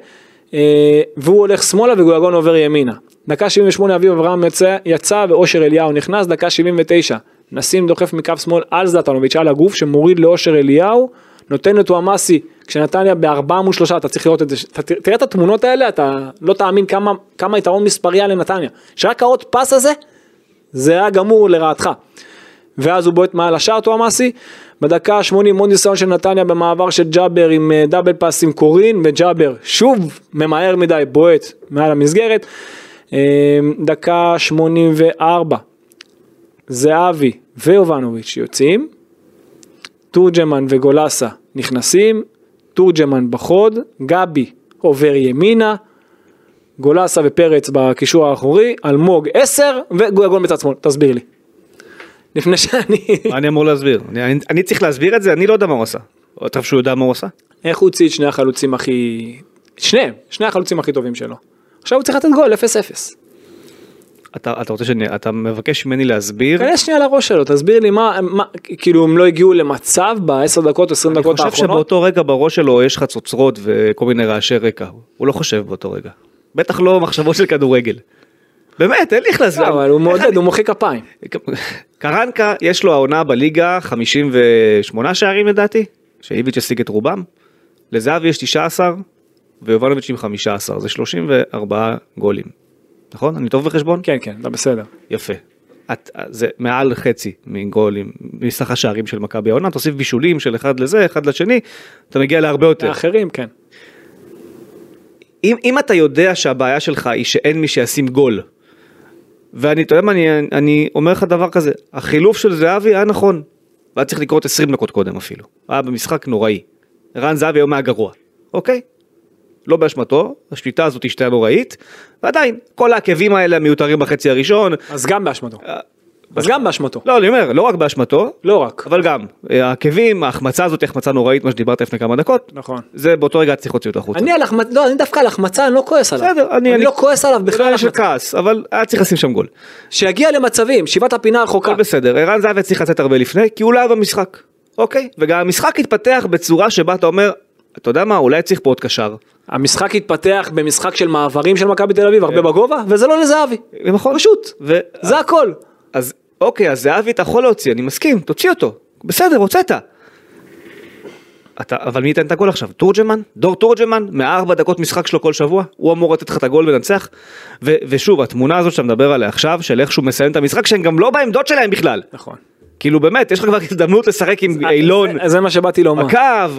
אה, והוא הולך שמאלה וגויגון עובר ימינה. דקה 78 אביב אברהם יצא, יצא ואושר אליהו נכנס דקה 79 נסים דוחף מקו שמאל על זלטנוביץ' על הגוף שמוריד לאושר אליהו נותן לטועמאסי כשנתניה בארבעה מול שלושה אתה צריך לראות את זה אתה תראה- את התמונות האלה אתה לא תאמין כמה כמה יתרון מספרי היה לנתניה שרק העוד פס הזה זה היה גמור לרעתך. ואז הוא בועט מעל השער טועמאסי. בדקה ה-80 עוד ניסיון של נתניה במעבר של ג'אבר עם אה, דאבל פאס עם קורין וג'אבר שוב ממהר מדי בועט מעל המסגרת. אה, דקה 84 זהבי ויובנוביץ' יוצאים. תורג'מן וגולסה נכנסים. תורג'מן בחוד. גבי עובר ימינה. גולסה ופרץ בקישור האחורי. אלמוג 10 וגויגון בצד שמאל. תסביר לי. לפני שאני... מה אני אמור להסביר? אני- אני- אני צריך להסביר את זה? אני לא יודע מה הוא עשה. אתה חושב שהוא יודע מה הוא עשה? איך הוא הוציא את שני החלוצים הכי... שניהם, שני החלוצים הכי טובים שלו. עכשיו הוא צריך לתת גול 0-0. אתה אתה רוצה שאני... אתה מבקש ממני להסביר? כנס שנייה לראש שלו, תסביר לי מה, מה, כאילו הם לא הגיעו למצב ב-10 דקות, 20 אני דקות חושב האחרונות. שבאותו רגע בראש שלו יש חצוצרות וכל מיני רעשי רקע. הוא לא חושב באותו רגע. בטח לא מחשבות של כדורגל. באמת, אין לי איך להסביר. לא, אבל הוא מעודד, אני- הוא מוחא כפיים. קרנקה יש לו העונה בליגה 58 שערים לדעתי, שאיביץ' השיג את רובם. לזהבי יש 19 ויובנוביץ' עם 15, זה 34 גולים. נכון? אני טוב בחשבון? כן, כן, אתה בסדר. יפה. את, זה מעל חצי מגולים, מסך השערים של מכבי העונה, תוסיף בישולים של אחד לזה, אחד לשני, אתה מגיע להרבה יותר. האחרים, כן. אם, אם אתה יודע שהבעיה שלך היא שאין מי שישים גול, ואני, אתה יודע מה, אני, אני אומר לך דבר כזה, החילוף של זהבי היה נכון, והיה צריך לקרות 20 דקות קודם אפילו, היה במשחק נוראי. רן זהבי היום היה גרוע, אוקיי? לא באשמתו, השליטה הזאת השתהיה נוראית, ועדיין, כל העקבים האלה המיותרים בחצי הראשון, אז גם באשמתו. אז גם באשמתו. לא, אני אומר, לא רק באשמתו, לא רק. אבל גם, אה, העקבים, ההחמצה הזאת, החמצה נוראית, מה שדיברת לפני כמה דקות, נכון. זה באותו רגע צריך להוציא אותו החוצה. אני על החמצה, לא, אני דווקא על החמצה, אני לא כועס עליו. בסדר, אני- אני- לא כועס עליו בכלל. בכלל על יש החמצה. כעס, אבל היה צריך לשים שם גול. שיגיע למצבים, שיבת הפינה רחוקה. הכל בסדר, ערן זהבי צריך לצאת הרבה לפני, כי הוא לא היה במשחק, אוקיי? וגם המשחק התפתח בצורה שבה אתה אומר, אתה יודע מה, אולי צריך פה עוד קשר. המשחק התפתח במשחק של מעברים של מכבי תל אביב, הרבה כן. בגובה, וזה לא לזהבי. נכון. פשוט. ו- זה הכל. אז אוקיי, אז זהבי אתה יכול להוציא, אני מסכים, תוציא אותו. בסדר, הוצאת. אתה, אבל מי ייתן את הגול עכשיו? תורג'מן? דור תורג'מן? מארבע דקות משחק שלו כל שבוע? הוא אמור לתת לך את הגול ולנצח? ו- ושוב, התמונה הזאת שאתה מדבר עליה עכשיו, של איך שהוא מסיים את המשחק, שהם גם לא בעמדות שלהם בכלל. נכון. כאילו באמת, יש לך כבר הזדמנות לשחק עם אילון זה- זה מה שבאתי לומר. בקו,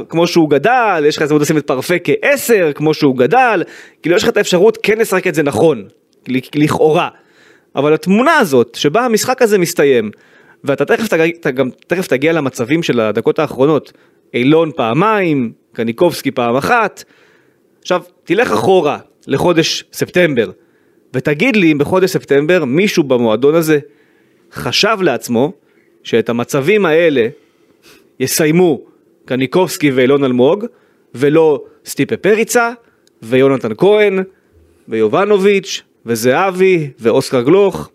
כמו שהוא גדל, יש לך הזדמנות לשים את פרפה כעשר, כמו שהוא גדל, כאילו יש לך את האפשרות כן לשחק את זה נכון, לכאורה. אבל התמונה הזאת, שבה המשחק הזה מסתיים, ואתה תכף, תג- גם תכף תגיע למצבים של הדקות האחרונות, אילון פעמיים, קניקובסקי פעם אחת, עכשיו תלך אחורה לחודש ספטמבר, ותגיד לי אם בחודש ספטמבר מישהו במועדון הזה חשב לעצמו שאת המצבים האלה יסיימו קניקובסקי ואילון אלמוג, ולא סטיפה פריצה, ויונתן כהן, ויובנוביץ', וזהבי, ואוסקר גלוך.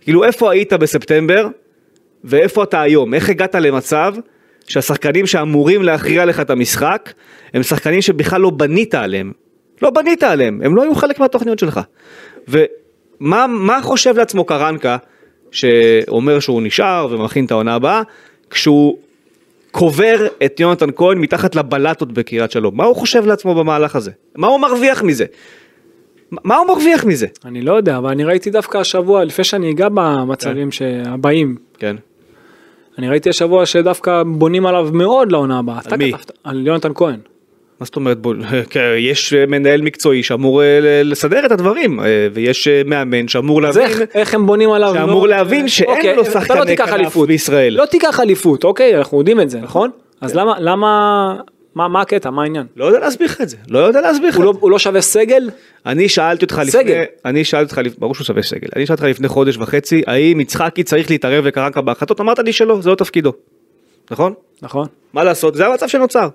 כאילו איפה היית בספטמבר, ואיפה אתה היום? איך הגעת למצב שהשחקנים שאמורים להכריע לך את המשחק, הם שחקנים שבכלל לא בנית עליהם. לא בנית עליהם, הם לא היו חלק מהתוכניות שלך. ומה מה חושב לעצמו קרנקה, שאומר שהוא נשאר ומכין את העונה הבאה, כשהוא קובר את יונתן כהן מתחת לבלטות בקריית שלום? מה הוא חושב לעצמו במהלך הזה? מה הוא מרוויח מזה? מה הוא מרוויח מזה? אני לא יודע, אבל אני ראיתי דווקא השבוע, לפני שאני אגע במצבים הבאים, כן. אני ראיתי השבוע שדווקא בונים עליו מאוד לעונה הבאה. אתה מי? על יונתן כהן. מה זאת אומרת, בוא, כן, יש אה, מנהל מקצועי שאמור אה, לסדר את הדברים, אה, ויש מאמן שאמור להבין, איך, איך הם בונים עליו? שאמור לא- להבין שאין אוקיי, לו אתה שחקני לא כנף. בישראל. לא תיקח אליפות, אוקיי, אנחנו יודעים את זה, נכון? אז למה, למה, מה, מה הקטע, מה העניין? לא יודע להסביר לך את זה, לא יודע להסביר לך הוא לא, זה. הוא לא שווה סגל? אני שאלתי אותך לפני, סגל. אני שאלתי אותך, ברור שהוא שווה סגל, אני שאלתי אותך לפני חודש וחצי, האם יצחקי צריך להתערב לקרנקה בהחלטות, אמרת לי שלא, זה לא תפקידו, נכון? נכון. מה לעשות, זה המצב שנוצר.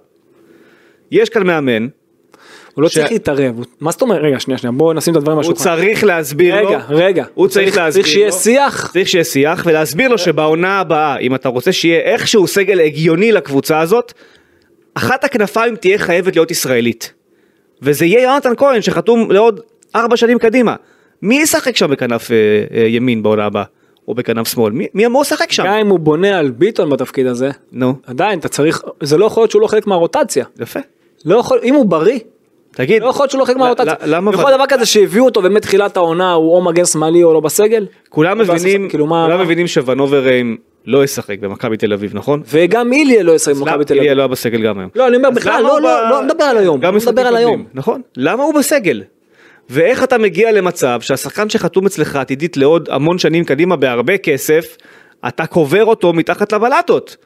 יש כאן מאמן, הוא לא ש- צריך להתערב, הוא- מה זאת אומרת? רגע, שנייה, שנייה, בואו נשים את הדברים על הוא השולחן. צריך להסביר לו, רגע, רגע. הוא צריך להסביר צריך שיהיה לו. שיח. צריך שיהיה שיח ולהסביר לו שבעונה הבאה, אם אתה רוצה שיהיה איכשהו סגל הגיוני לקבוצה הזאת, אחת הכנפיים תהיה חייבת להיות ישראלית. וזה יהיה יונתן כהן שחתום לעוד ארבע שנים קדימה. מי ישחק שם בכנף אה, אה, ימין בעונה הבאה? או בכנף שמאל? מי, מי אמור לשחק שם? גם אם הוא בונה על ביטון בתפקיד הזה, נו, עדיין אתה צריך, זה לא יכול להיות שהוא לא חלק מהרוטציה. יפה. לא יכול, אם הוא בריא, תגיד, לא יכול להיות שהוא לא חלק מהרוטציה. למה יכול דבר כזה שהביאו אותו באמת תחילת העונה הוא או מגן שמאלי או לא בסגל? כולם מבינים, כאילו, מה- כולם מבינים שוונוברהיים לא ישחק במכבי תל אביב, נכון? וגם איליה לא ישחק במכבי תל איליה אביב. לא היה בסגל גם היום. לא, אני אומר בכלל, לא, לא, לא מדבר על היום, גם אני מדבר על היום. נכון. למה הוא בסגל? ואיך אתה מגיע למצב שהשחקן שחתום אצלך עתידית לעוד המון שנים קדימה בהרבה כסף, אתה קובר אותו מתחת לבלטות.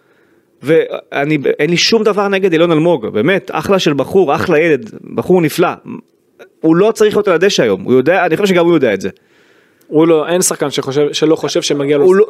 ואני, אין לי שום דבר נגד אילון אלמוג, באמת, אחלה של בחור, אחלה ילד, בחור נפלא. הוא לא צריך להיות על הדשא היום, הוא יודע, אני חושב שגם הוא יודע את זה. הוא לא, אין שחקן שחושב, שלא חושב שמגיע לו... הוא לא,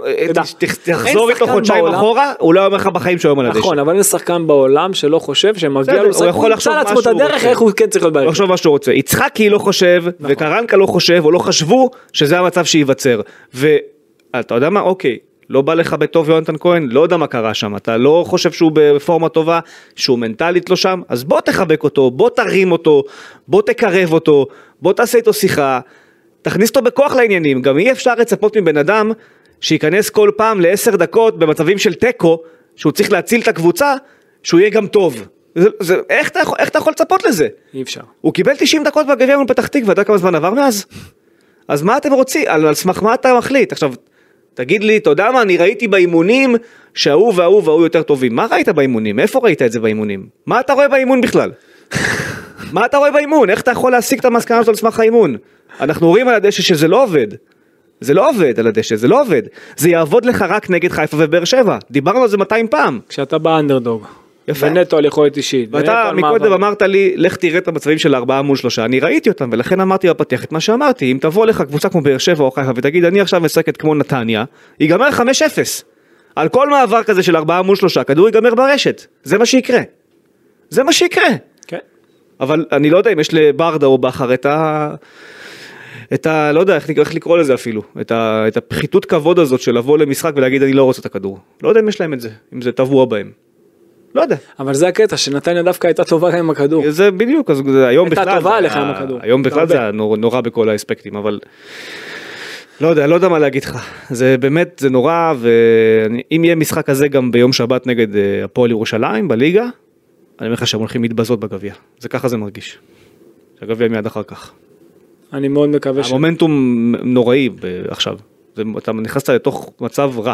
תחזור איתו חודשיים בעולם- אחורה, הוא לא אומר לך בחיים שהוא היום על הדשא. נכון, אבל אין שחקן בעולם שלא חושב שמגיע לו הוא יכול הוא לחשוב ימצא מה לעצמו את שהוא הדרך רוצה. איך הוא כן צריך להיות בהרכב. לחשוב מה שהוא רוצה. יצחקי לא חושב, נכון. וקרנקה לא חושב, או לא חשבו שזה המצב שייווצר. ואתה יודע מה, אוקיי, לא בא לך בטוב יונתן כהן, לא יודע מה קרה שם, אתה לא חושב שהוא בפורמה טובה, שהוא מנטלית לא שם, אז בוא תחבק אותו, בוא תרים אותו, בוא תקרב אותו, בוא תעשה איתו שיחה, תכניס אותו בכוח לעניינים, גם אי אפשר לצפות מבן אדם שייכנס כל פעם לעשר דקות במצבים של תיקו, שהוא צריך להציל את הקבוצה, שהוא יהיה גם טוב. זה, זה, איך, אתה, איך אתה יכול לצפות לזה? אי אפשר. הוא קיבל 90 דקות בגביע מול פתח תקווה, אתה יודע כמה זמן עבר מאז? אז מה אתם רוצים? על, על סמך מה אתה מחליט? עכשיו, תגיד לי, אתה יודע מה, אני ראיתי באימונים שההוא וההוא וההוא יותר טובים. מה ראית באימונים? איפה ראית את זה באימונים? מה אתה רואה באימון בכלל? מה אתה רואה באימון? איך אתה יכול להסיק את המסקנה הזאת על סמך האימון? אנחנו רואים על הדשא שזה לא עובד. זה לא עובד על הדשא, זה לא עובד. זה יעבוד לך רק נגד חיפה ובאר שבע. דיברנו על זה 200 פעם. כשאתה באנדרדוג, יפה. ונטו על יכולת אישית. ואתה מקודם. אמרת לי, לך תראה את המצבים של ארבעה מול שלושה, אני ראיתי אותם, ולכן אמרתי בפתיח את מה שאמרתי, אם תבוא לך קבוצה כמו באר שבע או חיפה ותגיד, אני עכשיו משחקת כמו נתניה, ייגמר 5-0. על כל מעבר כזה של ארבעה מול שלושה, כדור ייגמר ברשת. זה מה שיקרה. זה מה שיקרה. כן. אבל אני לא יודע אם יש לברדה או בכר את ה... את ה... לא יודע איך, איך לקרוא לזה אפילו, את, ה, את הפחיתות כבוד הזאת של לבוא למשחק ולהגיד אני לא רוצה את הכדור. לא יודע אם יש להם את זה, אם זה טבוע בהם. לא יודע. אבל זה הקטע, שנתניה דווקא הייתה טובה עם הכדור. זה בדיוק, אז זה היום הייתה בכלל, טובה זה עליך עם הכדור. היום בכלל. זה היה נור, נורא בכל האספקטים, אבל לא יודע, לא יודע מה להגיד לך, זה באמת, זה נורא, ואם יהיה משחק כזה גם ביום שבת נגד אה, הפועל ירושלים בליגה, אני אומר לך שהם הולכים להתבזות בגביע, זה ככה זה מרגיש. שהגביע מיד אחר כך. אני מאוד מקווה ש... המומנטום נוראי עכשיו, זה, אתה נכנסת לתוך מצב רע.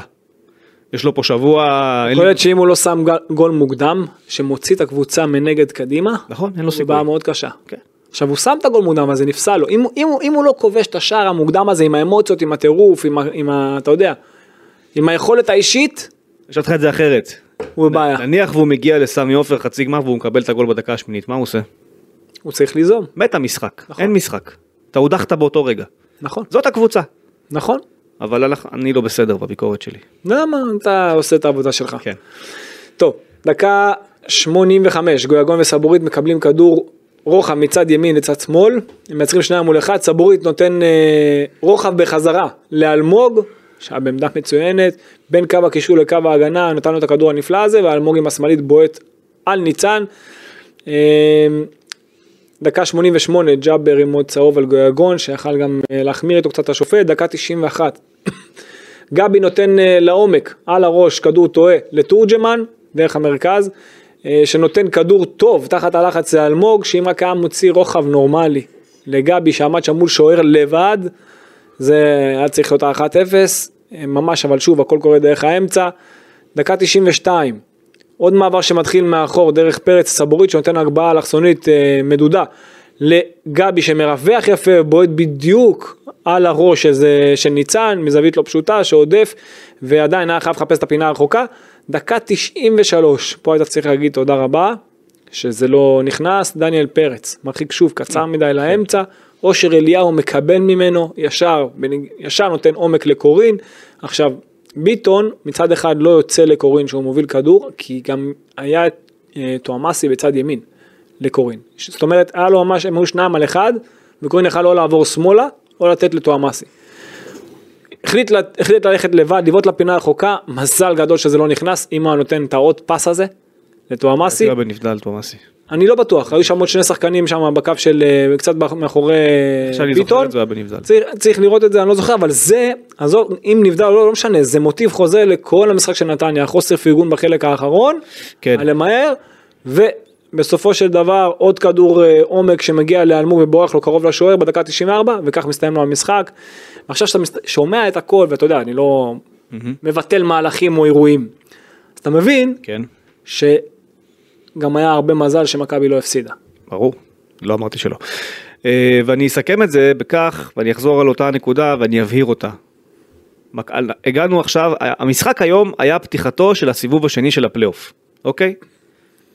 יש לו פה שבוע, יכול להיות שאם הוא לא שם גול מוקדם, שמוציא את הקבוצה מנגד קדימה, נכון, אין לו הוא סיכוי. בעיה מאוד קשה. כן. עכשיו הוא שם את הגול מוקדם הזה, נפסל לו. אם, הוא- אם, הוא- אם הוא לא כובש את השער המוקדם הזה עם האמוציות, עם הטירוף, עם, עם ה... אתה יודע, עם היכולת האישית, אשאל אותך את זה אחרת. הוא בבעיה. נניח והוא מגיע לסמי עופר חצי גמר והוא מקבל את הגול בדקה השמינית, מה הוא עושה? הוא צריך ליזום. מת המשחק, נכון. אין משחק. אתה הודחת באותו רגע. נכון, זאת הקבוצה. נכון. אבל אני לא בסדר בביקורת שלי. למה אתה עושה את העבודה שלך? כן. טוב, דקה 85, גויגון וסבורית מקבלים כדור רוחב מצד ימין לצד שמאל, הם מייצרים שניים מול אחד, סבורית נותן אה, רוחב בחזרה לאלמוג, שהיה בעמדה מצוינת, בין קו הקישור לקו ההגנה, נתן לו את הכדור הנפלא הזה, ואלמוג עם השמאלית בועט על ניצן. אה, דקה 88, ג'אבר עם עוד צהוב על גויגון, שיכל גם אה, להחמיר איתו קצת השופט, דקה 91. גבי נותן אה, לעומק, על הראש, כדור טועה לתורג'מן, דרך המרכז, אה, שנותן כדור טוב תחת הלחץ לאלמוג, שאם רק היה מוציא רוחב נורמלי לגבי שעמד שם מול שוער לבד, זה היה צריך להיות ה-1-0, אה, ממש, אבל שוב, הכל קורה דרך האמצע. דקה 92, עוד מעבר שמתחיל מאחור דרך פרץ סבורית שנותן הגבהה אלכסונית אה, מדודה לגבי שמרווח יפה ובועט בדיוק על הראש איזה, של ניצן מזווית לא פשוטה שעודף ועדיין היה חייב לחפש את הפינה הרחוקה. דקה 93 פה היית צריך להגיד תודה רבה שזה לא נכנס. דניאל פרץ מרחיק שוב קצר מדי לאמצע. אושר אליהו מקבל ממנו ישר ישר נותן עומק לקורין. עכשיו ביטון מצד אחד לא יוצא לקורין שהוא מוביל כדור כי גם היה אה, תואמאסי בצד ימין לקורין זאת אומרת היה לו ממש הם היו שניים על אחד וקורין יכל לא לעבור שמאלה או לתת לתואמאסי. החליט, החליט ללכת לבד לבעוט לפינה הרחוקה מזל גדול שזה לא נכנס אם הוא נותן את העוד פס הזה לתואמאסי סיבה בנבדל תומאסי. אני לא בטוח היו שם עוד שני שחקנים שם בקו של אה, קצת מאחורי עכשיו זוכר ביטון. צריך, צריך לראות את זה, אני לא זוכר, אבל זה, עזוב, אם נבדל או לא, לא משנה, זה מוטיב חוזר לכל המשחק של נתניה, חוסר פרגון בחלק האחרון, כן. למהר, ובסופו של דבר עוד כדור אה, עומק שמגיע לאלמוג ובורח לו קרוב לשוער בדקה 94, וכך מסתיים לו המשחק. ועכשיו שאתה. שומע את הכל, ואתה יודע, אני לא מבטל מהלכים או אירועים, אז אתה מבין כן, שגם היה הרבה מזל שמכבי לא הפסידה. ברור, לא אמרתי שלא. אה, ואני אסכם את זה בכך, ואני אחזור על אותה נקודה ואני אבהיר אותה. הגענו עכשיו, המשחק היום היה פתיחתו של הסיבוב השני של הפלייאוף, אוקיי?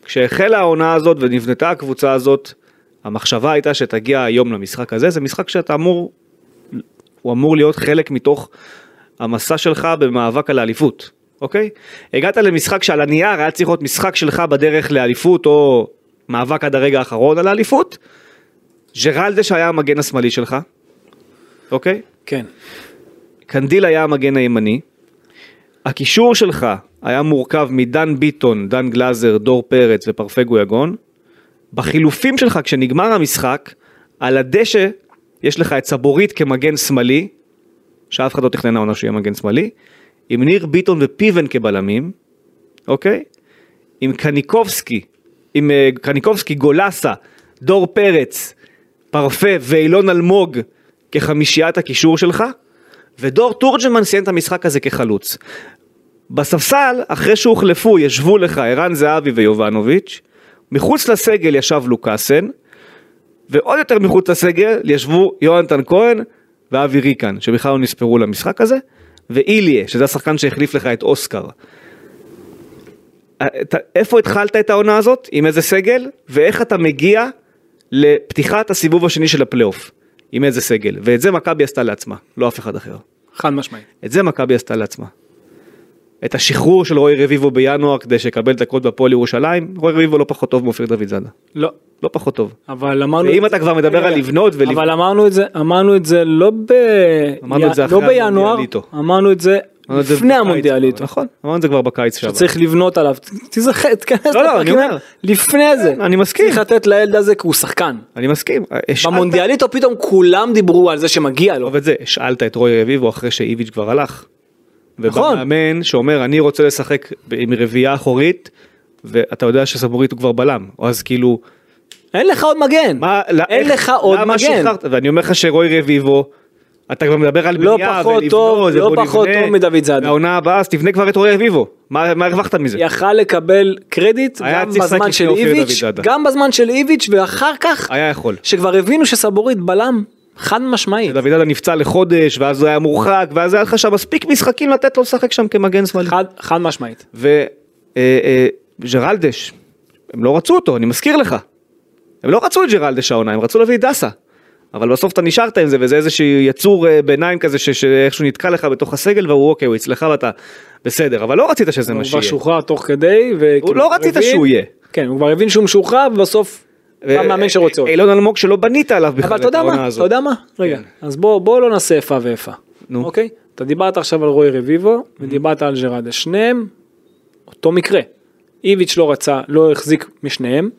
כשהחלה העונה הזאת ונבנתה הקבוצה הזאת, המחשבה הייתה שתגיע היום למשחק הזה, זה משחק שאתה אמור, הוא אמור להיות חלק מתוך המסע שלך במאבק על האליפות, אוקיי? הגעת למשחק שעל הנייר היה צריך להיות משחק שלך בדרך לאליפות או מאבק עד הרגע האחרון על האליפות. ג'רלדש היה המגן השמאלי שלך, אוקיי? כן. קנדיל היה המגן הימני. הקישור שלך היה מורכב מדן ביטון, דן גלאזר, דור פרץ ופרפגו יגון. בחילופים שלך כשנגמר המשחק, על הדשא יש לך את סבורית כמגן שמאלי, שאף אחד לא תכנן העונה שהוא יהיה מגן שמאלי, עם ניר ביטון ופיבן כבלמים, אוקיי? עם קניקובסקי, עם אה, קניקובסקי, גולסה, דור פרץ, פרפה ואילון אלמוג כחמישיית הקישור שלך, ודור תורג'מן סיים את המשחק הזה כחלוץ. בספסל, אחרי שהוחלפו, ישבו לך ערן זהבי ויובנוביץ', מחוץ לסגל ישב לוקאסן, ועוד יותר מחוץ לסגל ישבו יונתן כהן ואבי ריקן, שבכלל לא נספרו למשחק הזה, ואיליה, שזה השחקן שהחליף לך את אוסקר. איפה התחלת את העונה הזאת, עם איזה סגל, ואיך אתה מגיע לפתיחת הסיבוב השני של הפלייאוף, עם איזה סגל, ואת זה מכבי עשתה לעצמה, לא אף אחד אחר. חד משמעית. את זה מכבי עשתה לעצמה. את השחרור של רועי רביבו בינואר כדי שיקבל דקות בפועל ירושלים, רועי רביבו לא פחות טוב מאופיר דוד זאדה. לא. לא פחות טוב. אבל אמרנו... ואם אתה כבר מדבר על לבנות ולבנות... אבל אמרנו את זה, אמרנו את זה לא ב... אמרנו את זה לא אחרי בינואר, המונדיאליטו. אמרנו את זה את לפני המונדיאליטו. נכון, אמרנו את זה כבר בקיץ שעבר. שצריך לבנות עליו, תיזכר, תיכנס לא, לא, אני לפרקים אומר. לפני זה. אני מסכים. צריך לתת לילד הזה כי הוא שחקן. אני מסכים. במונדיאליטו פתאום כולם דיברו על זה שמגיע לו. את זה, השאלת את רועי רביבו אחרי שאיביץ' כבר הלך. נכון. ובמאמן שאומר אני רוצה לשחק עם רביעייה אחורית ואתה יודע שסבורית הוא כבר בלם אז כאילו אין לך עוד מגן. מה לא- אין איך- לך עוד מגן. שחררת ואני אומר לך שרועי רביבו אתה כבר מדבר על לא בנייה פחות ולבנות, טוב, לא פחות נבנה. טוב מדוד זאדה. העונה הבאה אז תבנה כבר את רועי רביבו מה מה הרווחת מזה יכל לקבל קרדיט גם בזמן של איביץ'. גם בזמן של איביץ' ואחר כך היה יכול. שכבר הבינו שסבורית בלם חד משמעית. דוד אדה נפצע לחודש ואז הוא היה מורחק ואז היה לך שם מספיק משחקים לתת לו לשחק שם כמגן שמאלי. חד, חד משמעית. וג'רלדש, הם לא רצו אותו, אני מזכיר לך. הם לא רצו את ג'רלדש העונה, הם רצו להביא את דסה. אבל בסוף אתה נשארת עם זה, וזה איזשהו יצור אה, ביניים כזה ש- שאיכשהו נתקע לך בתוך הסגל, והוא אוקיי, הוא אצלך ואתה בסדר, אבל לא רצית שזה הוא מה כבר שיהיה. שוחרר תוך כדי. וכאילו לא רצית שהוא יהיה. כן, הוא כבר הבין שהוא משוחרר ובסוף מאמן שרוצה אותו. אילון אלמוג שלא בנית עליו בכלל אבל את אתה יודע העונה מה, הזאת. אתה יודע מה, רגע, כן. אז בוא בוא לא נעשה איפה ואיפה, נו. אוקיי? אתה דיברת עכשיו על רועי רביבו ודיברת על ג'רדה, שניהם אותו מקרה. איביץ' לא רצה, לא החזיק משניהם,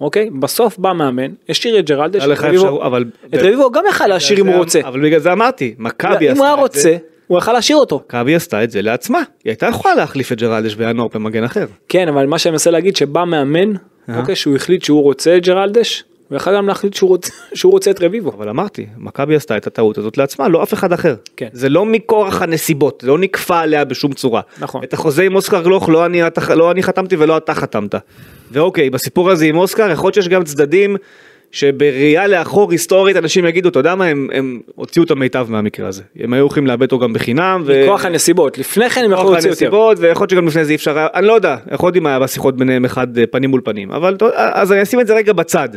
אוקיי? בסוף בא מאמן, השאיר את ג'רלדש, היה את רביבו- אבל... את רביבו גם יכל להשאיר אם הוא רוצה. אבל בגלל זה אמרתי, מכבי אם הוא היה עשתה את זה. רוצה, הוא יכל להשאיר אותו. מכבי עשתה את זה לעצמה, היא הייתה יכולה להחליף את ג'רלדש בינואר במגן אחר. כן, אבל מה שאני מנסה להגיד שבא מאמן, אה. אוקיי, שהוא החליט שהוא רוצה את ג'רלדש, הוא יכל גם להחליט שהוא רוצה- שהוא רוצה את רביבו. אבל אמרתי, מכבי עשתה את הטעות הזאת לעצמה, לא אף אחד אחר. כן. זה לא מכורח הנסיבות, זה לא נכפה עליה בשום צורה. נכון. את החוזה עם אוסקר גלוך לא אני, לא אני חתמתי ולא אתה חתמת. ואוקיי, בסיפור הזה עם אוסקר, יכול להיות שיש גם צדדים שבראייה לאחור היסטורית אנשים יגידו, אתה יודע מה, הם, הם הוציאו את המיטב מהמקרה הזה. הם היו יכולים לאבד אותו גם בחינם. ו- מכוח הנסיבות, לפני כן הם יכלו כוח להוציא יותר. הנסיבות, ויכול להיות שגם לפני זה אי אפשר, אני לא יודע, יכול להיות אם היה בשיחות ביניהם אחד אה, פנים מול פנים, אבל אתה- אז אני אשים את זה רגע בצד.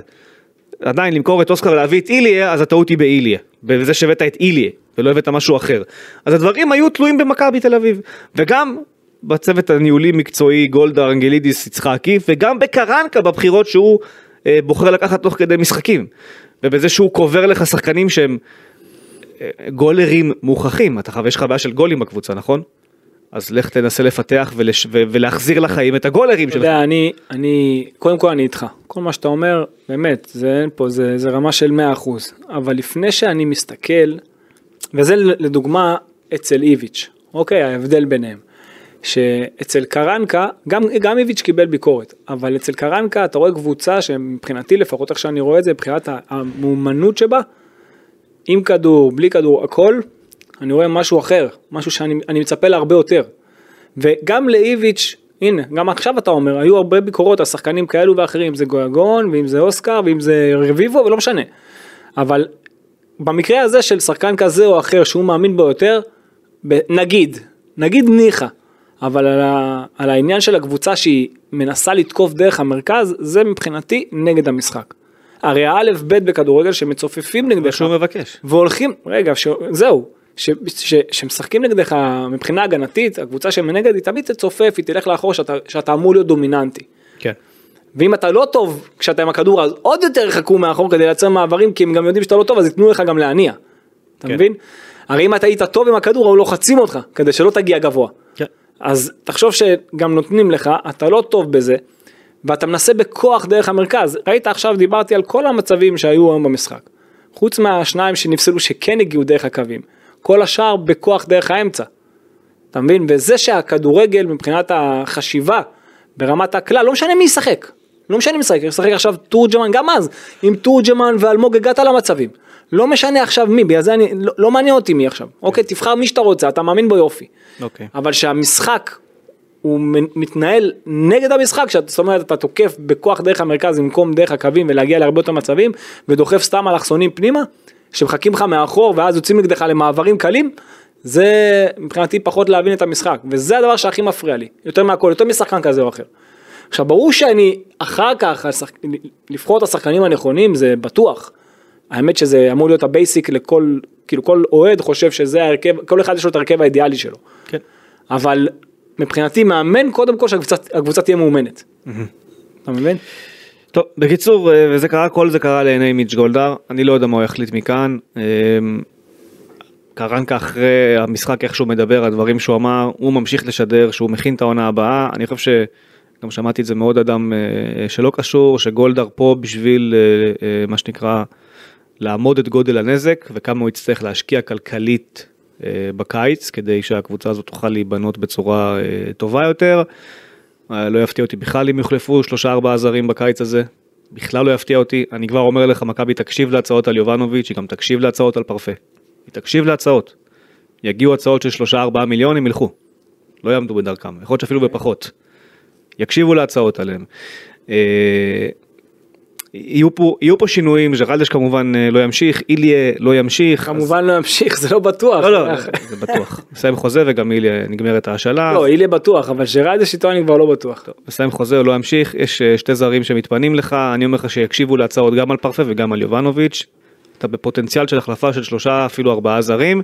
עדיין למכור את אוסקר להביא את איליה, אז הטעות היא באיליה, בזה שהבאת את איליה, ולא הבאת משהו אחר. אז הדברים היו תלויים במכבי תל אביב, וגם בצוות הניהולי מקצועי גולדה, אנגלידיס, יצחקי, וגם בקרנקה בבחירות שהוא אה, בוחר לקחת תוך כדי משחקים, ובזה שהוא קובר לך שחקנים שהם אה, גולרים מוכחים, אתה חווה, יש לך בעיה של גולים בקבוצה, נכון? אז לך תנסה לפתח ולש... ו... ולהחזיר לחיים את הגולרים אתה שלך. יודע, אני, אני, קודם כל אני איתך. כל מה שאתה אומר, באמת, זה אין פה, זה, זה רמה של 100%. אבל לפני שאני מסתכל, וזה לדוגמה אצל איביץ', אוקיי, ההבדל ביניהם. שאצל קרנקה, גם, גם איביץ' קיבל ביקורת, אבל אצל קרנקה אתה רואה קבוצה שמבחינתי לפחות איך שאני רואה את זה, מבחינת המאומנות שבה, עם כדור, בלי כדור, הכל, אני רואה משהו אחר, משהו שאני אני מצפה להרבה יותר. וגם לאיביץ', הנה, גם עכשיו אתה אומר, היו הרבה ביקורות על שחקנים כאלו ואחרים, אם זה גויגון, ואם זה אוסקר, ואם זה רביבו, ולא משנה. אבל במקרה הזה של שחקן כזה או אחר שהוא מאמין בו יותר, נגיד, נגיד ניחא, אבל על, ה, על העניין של הקבוצה שהיא מנסה לתקוף דרך המרכז, זה מבחינתי נגד המשחק. הרי האלף בית בכדורגל שמצופפים נגדך, שהוא מבקש. והולכים, רגע, ש... זהו, ש... ש... שמשחקים נגדך מבחינה הגנתית, הקבוצה שמנגד היא תמיד תצופף, היא תלך לאחור שאתה, שאתה אמור להיות דומיננטי. כן. ואם אתה לא טוב כשאתה עם הכדור אז עוד יותר יחכו מאחור כדי לייצר מעברים כי הם גם יודעים שאתה לא טוב אז ייתנו לך גם להניע. אתה כן. מבין? הרי אם אתה היית טוב עם הכדור היו לוחצים אותך כדי שלא תגיע גבוה. אז תחשוב שגם נותנים לך, אתה לא טוב בזה, ואתה מנסה בכוח דרך המרכז. ראית עכשיו דיברתי על כל המצבים שהיו היום במשחק. חוץ מהשניים שנפסלו שכן הגיעו דרך הקווים. כל השאר בכוח דרך האמצע. אתה מבין? וזה שהכדורגל מבחינת החשיבה ברמת הכלל, לא משנה מי ישחק. לא משנה מי ישחק, ישחק עכשיו תורג'מן, גם אז, עם תורג'מן ואלמוג הגעת למצבים. לא משנה עכשיו מי, בגלל זה אני, לא, לא מעניין אותי מי עכשיו. אוקיי, תבחר מי שאתה רוצה, אתה מאמין בו יופי. אוקיי. אבל שהמשחק הוא מתנהל נגד המשחק, שאת- זאת אומרת אתה תוקף בכוח דרך המרכז במקום דרך הקווים ולהגיע להרבה יותר מצבים ודוחף סתם אלכסונים פנימה, שמחכים לך מאחור ואז יוצאים נגדך למעברים קלים, זה מבחינתי פחות להבין את המשחק, וזה הדבר שהכי מפריע לי, יותר מהכל, יותר משחקן כזה או אחר. עכשיו ברור שאני אחר כך, השחק... לבחור את השחקנים הנכונים זה בטוח. האמת שזה אמור להיות ה basic לכל, כאילו כל אוהד חושב שזה ההרכב, כל אחד יש לו את ההרכב האידיאלי שלו. כן. אבל מבחינתי מאמן קודם כל שהקבוצה תהיה מאומנת. אתה מבין? טוב, בקיצור, אה, וזה קרה, כל זה קרה לעיני מיץ' גולדהר, אני לא יודע מה הוא יחליט מכאן. אה, קרנקה אחרי המשחק, איך שהוא מדבר, הדברים שהוא אמר, הוא ממשיך לשדר שהוא מכין את העונה הבאה, אני חושב שגם שמעתי את זה מעוד אדם אה, שלא קשור, שגולדהר פה בשביל מה שנקרא לעמוד את גודל הנזק וכמה הוא יצטרך להשקיע כלכלית בקיץ כדי שהקבוצה הזאת תוכל להיבנות בצורה טובה יותר. אה, לא יפתיע אותי בכלל אם יוחלפו שלושה ארבעה זרים בקיץ הזה. בכלל לא יפתיע אותי, אני כבר אומר לך, מכבי תקשיב להצעות על יובנוביץ', היא גם תקשיב להצעות על פרפה. היא תקשיב להצעות. יגיעו הצעות של שלושה ארבעה מיליון, הם ילכו. לא יעמדו בדרכם, יכול להיות שאפילו בפחות. יקשיבו להצעות עליהם. יהיו פה, יהיו פה שינויים, ז'רלדש כמובן אה, לא ימשיך, איליה לא ימשיך. כמובן אז... לא ימשיך, זה לא בטוח. לא, לא, זה בטוח. מסיים חוזה וגם איליה נגמרת ההשאלה. לא, איליה בטוח, אבל ז'רלדש איתו אני כבר לא בטוח. טוב, מסיים חוזה, לא ימשיך, יש אה, שתי זרים שמתפנים לך, אני אומר לך שיקשיבו להצעות גם על פרפה וגם על יובנוביץ'. אתה בפוטנציאל של החלפה של שלושה, אפילו ארבעה זרים.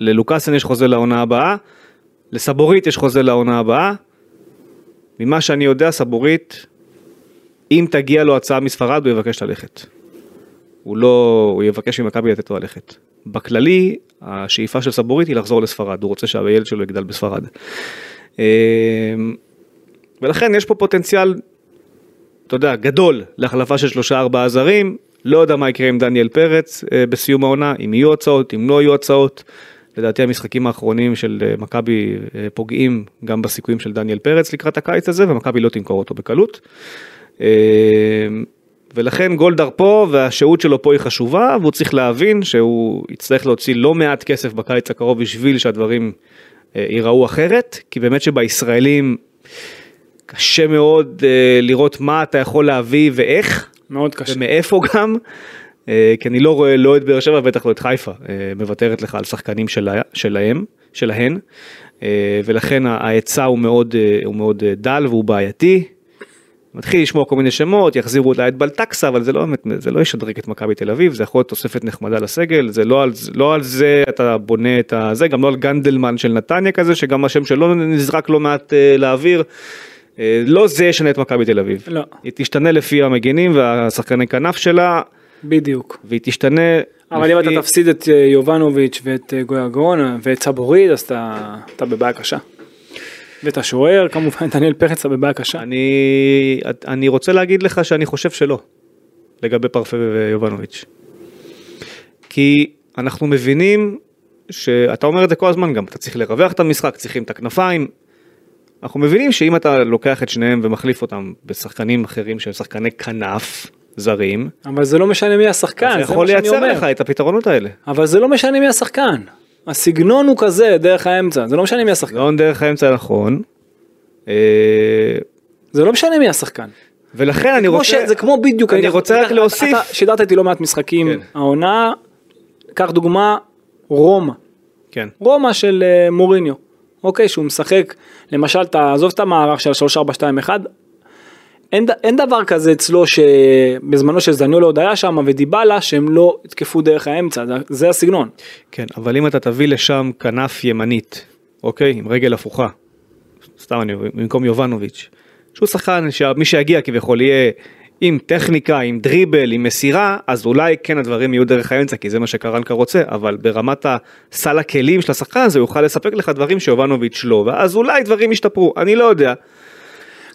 ללוקאסן יש חוזה לעונה הבאה, לסבורית יש חוזה לעונה הבאה. ממה שאני יודע, סבורית אם תגיע לו הצעה מספרד הוא יבקש ללכת. הוא לא, הוא יבקש ממכבי לתת לו ללכת. בכללי, השאיפה של סבורית היא לחזור לספרד, הוא רוצה שהילד שלו יגדל בספרד. אמ, ולכן יש פה פוטנציאל, אתה יודע, גדול להחלפה של שלושה ארבעה זרים, לא יודע מה יקרה עם דניאל פרץ אה, בסיום העונה, אם יהיו הצעות, אם לא יהיו הצעות. לדעתי המשחקים האחרונים של אה, מכבי אה, פוגעים גם בסיכויים של דניאל פרץ לקראת הקיץ הזה, ומכבי לא תמכור אותו בקלות. אמ, ולכן גולדהר פה והשהות שלו פה היא חשובה והוא צריך להבין שהוא יצטרך להוציא לא מעט כסף בקיץ הקרוב בשביל שהדברים אה, ייראו אחרת כי באמת שבישראלים קשה מאוד אה, לראות מה אתה יכול להביא ואיך. מאוד קשה. ומאיפה גם. אה, כי אני לא רואה לא את באר שבע בטח לא את חיפה מוותרת לך על שחקנים שלה, שלהם שלהן ולכן ההיצע הוא מאוד הוא מאוד דל והוא בעייתי מתחיל לשמוע כל מיני שמות, יחזירו אולי את בלטקסה, אבל זה לא זה לא ישדרג את מכבי תל אביב, זה יכול להיות תוספת נחמדה לסגל, זה לא על, לא על זה אתה בונה את הזה, גם לא על גנדלמן של נתניה כזה, שגם השם שלו נזרק לא מעט אה, לאוויר. אה, לא זה ישנה את מכבי תל אביב. לא. היא תשתנה לפי המגינים והשחקני כנף שלה. בדיוק. והיא תשתנה. אבל לפי... אם אתה תפסיד את אה, יובנוביץ' ואת אה, גויגרון ואת סבוריד, אז אתה, אתה בבעיה קשה. ואת השוער כמובן דניאל פרץ בבעיה קשה. אני, אני רוצה להגיד לך שאני חושב שלא, לגבי פרפה ויובנוביץ'. כי אנחנו מבינים שאתה אומר את זה כל הזמן גם, אתה צריך לרווח את המשחק, צריכים את הכנפיים. אנחנו מבינים שאם אתה לוקח את שניהם ומחליף אותם בשחקנים אחרים שהם שחקני כנף זרים. אבל זה לא משנה מי השחקן, זה יכול לייצר לך את הפתרונות האלה. אבל זה לא משנה מי השחקן. הסגנון הוא כזה דרך האמצע זה לא משנה מי השחקן. סגנון דרך האמצע נכון. אה, זה לא משנה מי השחקן. ולכן אני רוצה, ש... זה כמו בדיוק, אני רוצה רק להוסיף, אתה שידרת איתי לא מעט משחקים, כן. העונה, קח דוגמה, רומא, כן. רומא של uh, מוריניו, אוקיי, שהוא משחק, למשל, תעזוב את המערך של 3-4-2-1, אין, אין דבר כזה אצלו שבזמנו של זניולו עוד היה שם ודיבלה שהם לא יתקפו דרך האמצע, זה, זה הסגנון. כן, אבל אם אתה תביא לשם כנף ימנית, אוקיי, עם רגל הפוכה, סתם אני, במקום יובנוביץ', שהוא שחקן שמי שיגיע כביכול יהיה עם טכניקה, עם דריבל, עם מסירה, אז אולי כן הדברים יהיו דרך האמצע, כי זה מה שקרנקה רוצה, אבל ברמת הסל הכלים של השחקן הזה הוא יוכל לספק לך דברים שיובנוביץ' לא, ואז אולי דברים ישתפרו, אני לא יודע.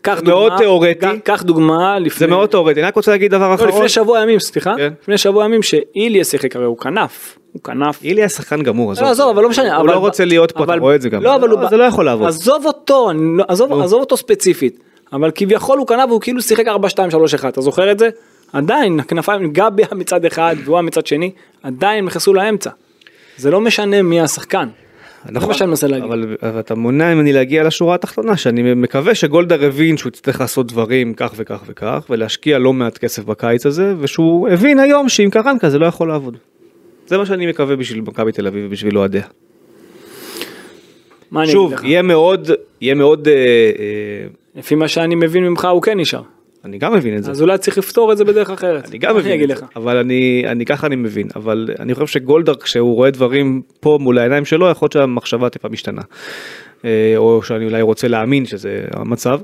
קח דוגמה, מאוד תיאורטי, קח דוגמה לפני, זה מאוד תיאורטי, אני רק רוצה להגיד דבר לא, אחרון, לפני שבוע ימים, סליחה, כן. לפני שבוע ימים שאיליה שיחק הרי הוא כנף, הוא כנף. איליה שחקן גמור, עזוב, לא, עזוב, אבל לא משנה, הוא לא רוצה להיות פה, אתה רואה את זה גם, לא, אבל לא, זה לא יכול לעבוד, עזוב אותו, לא- עזוב, עזוב אותו ספציפית, אבל כביכול הוא כנף והוא כאילו שיחק 4, 2, 3, 1, אתה זוכר את זה? עדיין הכנפיים, גבי מצד אחד והוא מצד שני, עדיין נכנסו לאמצע. זה לא משנה מי השחקן. נכון, זה מה שאני מנסה להגיד. אבל, אבל אתה מונע ממני להגיע לשורה התחתונה שאני מקווה שגולדה הבין שהוא יצטרך לעשות דברים כך וכך וכך ולהשקיע לא מעט כסף בקיץ הזה ושהוא הבין היום שעם קרנקה זה לא יכול לעבוד. זה מה שאני מקווה בשביל מכבי תל אביב ובשביל אוהדיה. שוב, יהיה מאוד, יהיה מאוד אה, אה, לפי מה שאני מבין ממך הוא כן נשאר. אני גם מבין את זה. אז אולי צריך לפתור את זה בדרך אחרת. אני גם מבין את זה. אבל אני, אני ככה אני מבין, אבל אני חושב שגולדהר כשהוא רואה דברים פה מול העיניים שלו, יכול להיות שהמחשבה טיפה משתנה. אה, או שאני אולי רוצה להאמין שזה המצב,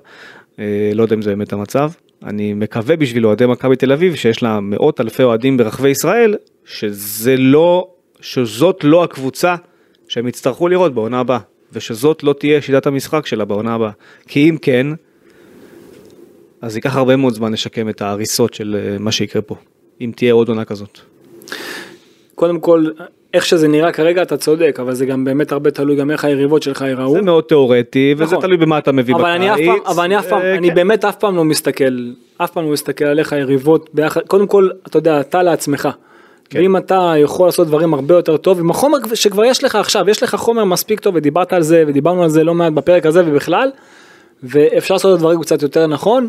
אה, לא יודע אם זה באמת המצב. אני מקווה בשביל אוהדי מכבי תל אביב שיש לה מאות אלפי אוהדים ברחבי ישראל, שזה לא, שזאת לא הקבוצה שהם יצטרכו לראות בעונה הבאה, ושזאת לא תהיה שיטת המשחק שלה בעונה הבאה. כי אם כן, אז ייקח הרבה מאוד זמן לשקם את ההריסות של אה, מה שיקרה פה, אם תהיה עוד עונה כזאת. קודם כל, איך שזה נראה כרגע אתה צודק, אבל זה גם באמת הרבה תלוי גם איך היריבות שלך ייראו. זה מאוד תיאורטי, וזה נכון. תלוי במה אתה מביא אבל אני אף. פעם, אבל אני אף פעם, אה, אני כן. באמת אף פעם לא מסתכל, אף פעם לא מסתכל עליך יריבות ביחד, קודם כל, אתה יודע, אתה לעצמך. כן. ואם אתה יכול לעשות דברים הרבה יותר טוב, עם החומר שכבר יש לך עכשיו, יש לך חומר מספיק טוב ודיברת על זה ודיברנו על זה לא מעט בפרק הזה ובכלל, ואפשר לעשות את הדברים קצת יותר נכון,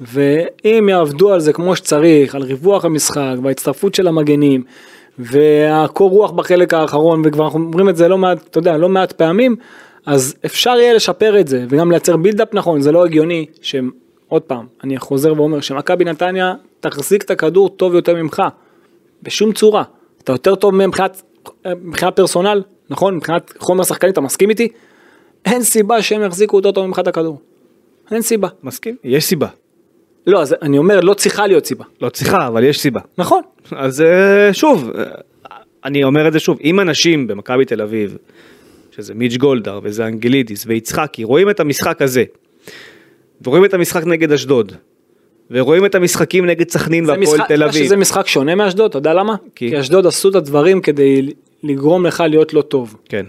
ואם יעבדו על זה כמו שצריך, על ריווח המשחק וההצטרפות של המגנים, והקור רוח בחלק האחרון, וכבר אנחנו אומרים את זה לא מעט, אתה יודע, לא מעט פעמים, אז אפשר יהיה לשפר את זה, וגם לייצר בילדאפ נכון, זה לא הגיוני, שעוד פעם, אני חוזר ואומר, שמכבי נתניה תחזיק את הכדור טוב יותר ממך, בשום צורה. אתה יותר טוב מבחינת מבחינת פרסונל, נכון? מבחינת חומר שחקני, אתה מסכים איתי? אין סיבה שהם יחזיקו יותר טוב ממך את הכדור. אין סיבה. מסכים, יש סיבה. לא, אז אני אומר, לא צריכה להיות סיבה. לא צריכה, אבל יש סיבה. נכון. אז אה, שוב, אה, אני אומר את זה שוב, אם אנשים במכבי תל אביב, שזה מיץ' גולדהר וזה אנגלידיס ויצחקי, רואים את המשחק הזה, ורואים את המשחק נגד אשדוד, ורואים את המשחקים נגד סכנין זה והפועל תל אביב, שזה משחק שונה מאשדוד, אתה יודע למה? כי? כי אשדוד עשו את הדברים כדי לגרום לך להיות לא טוב. כן,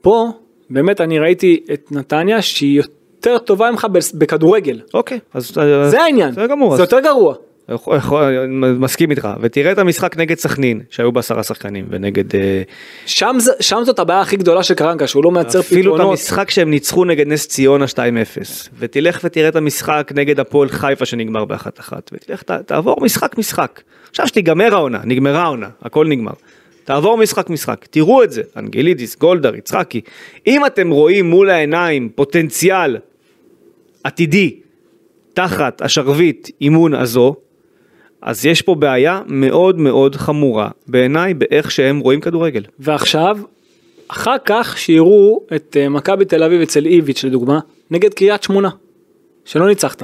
פה, באמת אני ראיתי את נתניה שהיא יותר טובה ממך בכדורגל. אוקיי, אז אז- זה העניין. בסדר גמור, זה אז- יותר גרוע. מסכים איתך, ותראה את המשחק נגד סכנין, שהיו בעשרה שחקנים, ונגד אה, שם, זה- שם זאת הבעיה הכי גדולה של קרנקה, שהוא לא מייצר אפילו את פתרונות. המשחק שהם ניצחו נגד נס ציונה 2-0 ותלך ותראה את המשחק נגד הפועל חיפה שנגמר באחת אחת ותלך תעבור משחק משחק. עכשיו שתיגמר העונה נגמרה העונה הכל נגמר. תעבור משחק משחק תראו את זה אנגלידיס גולדהר יצחקי אם אתם רואים מול העיניים פוטנציאל עתידי תחת השרביט אימון הזו אז יש פה בעיה מאוד מאוד חמורה בעיניי באיך שהם רואים כדורגל. ועכשיו, אחר כך שיראו את אה, מכבי תל אביב אצל איביץ' לדוגמה, נגד קריית שמונה, שלא ניצחת,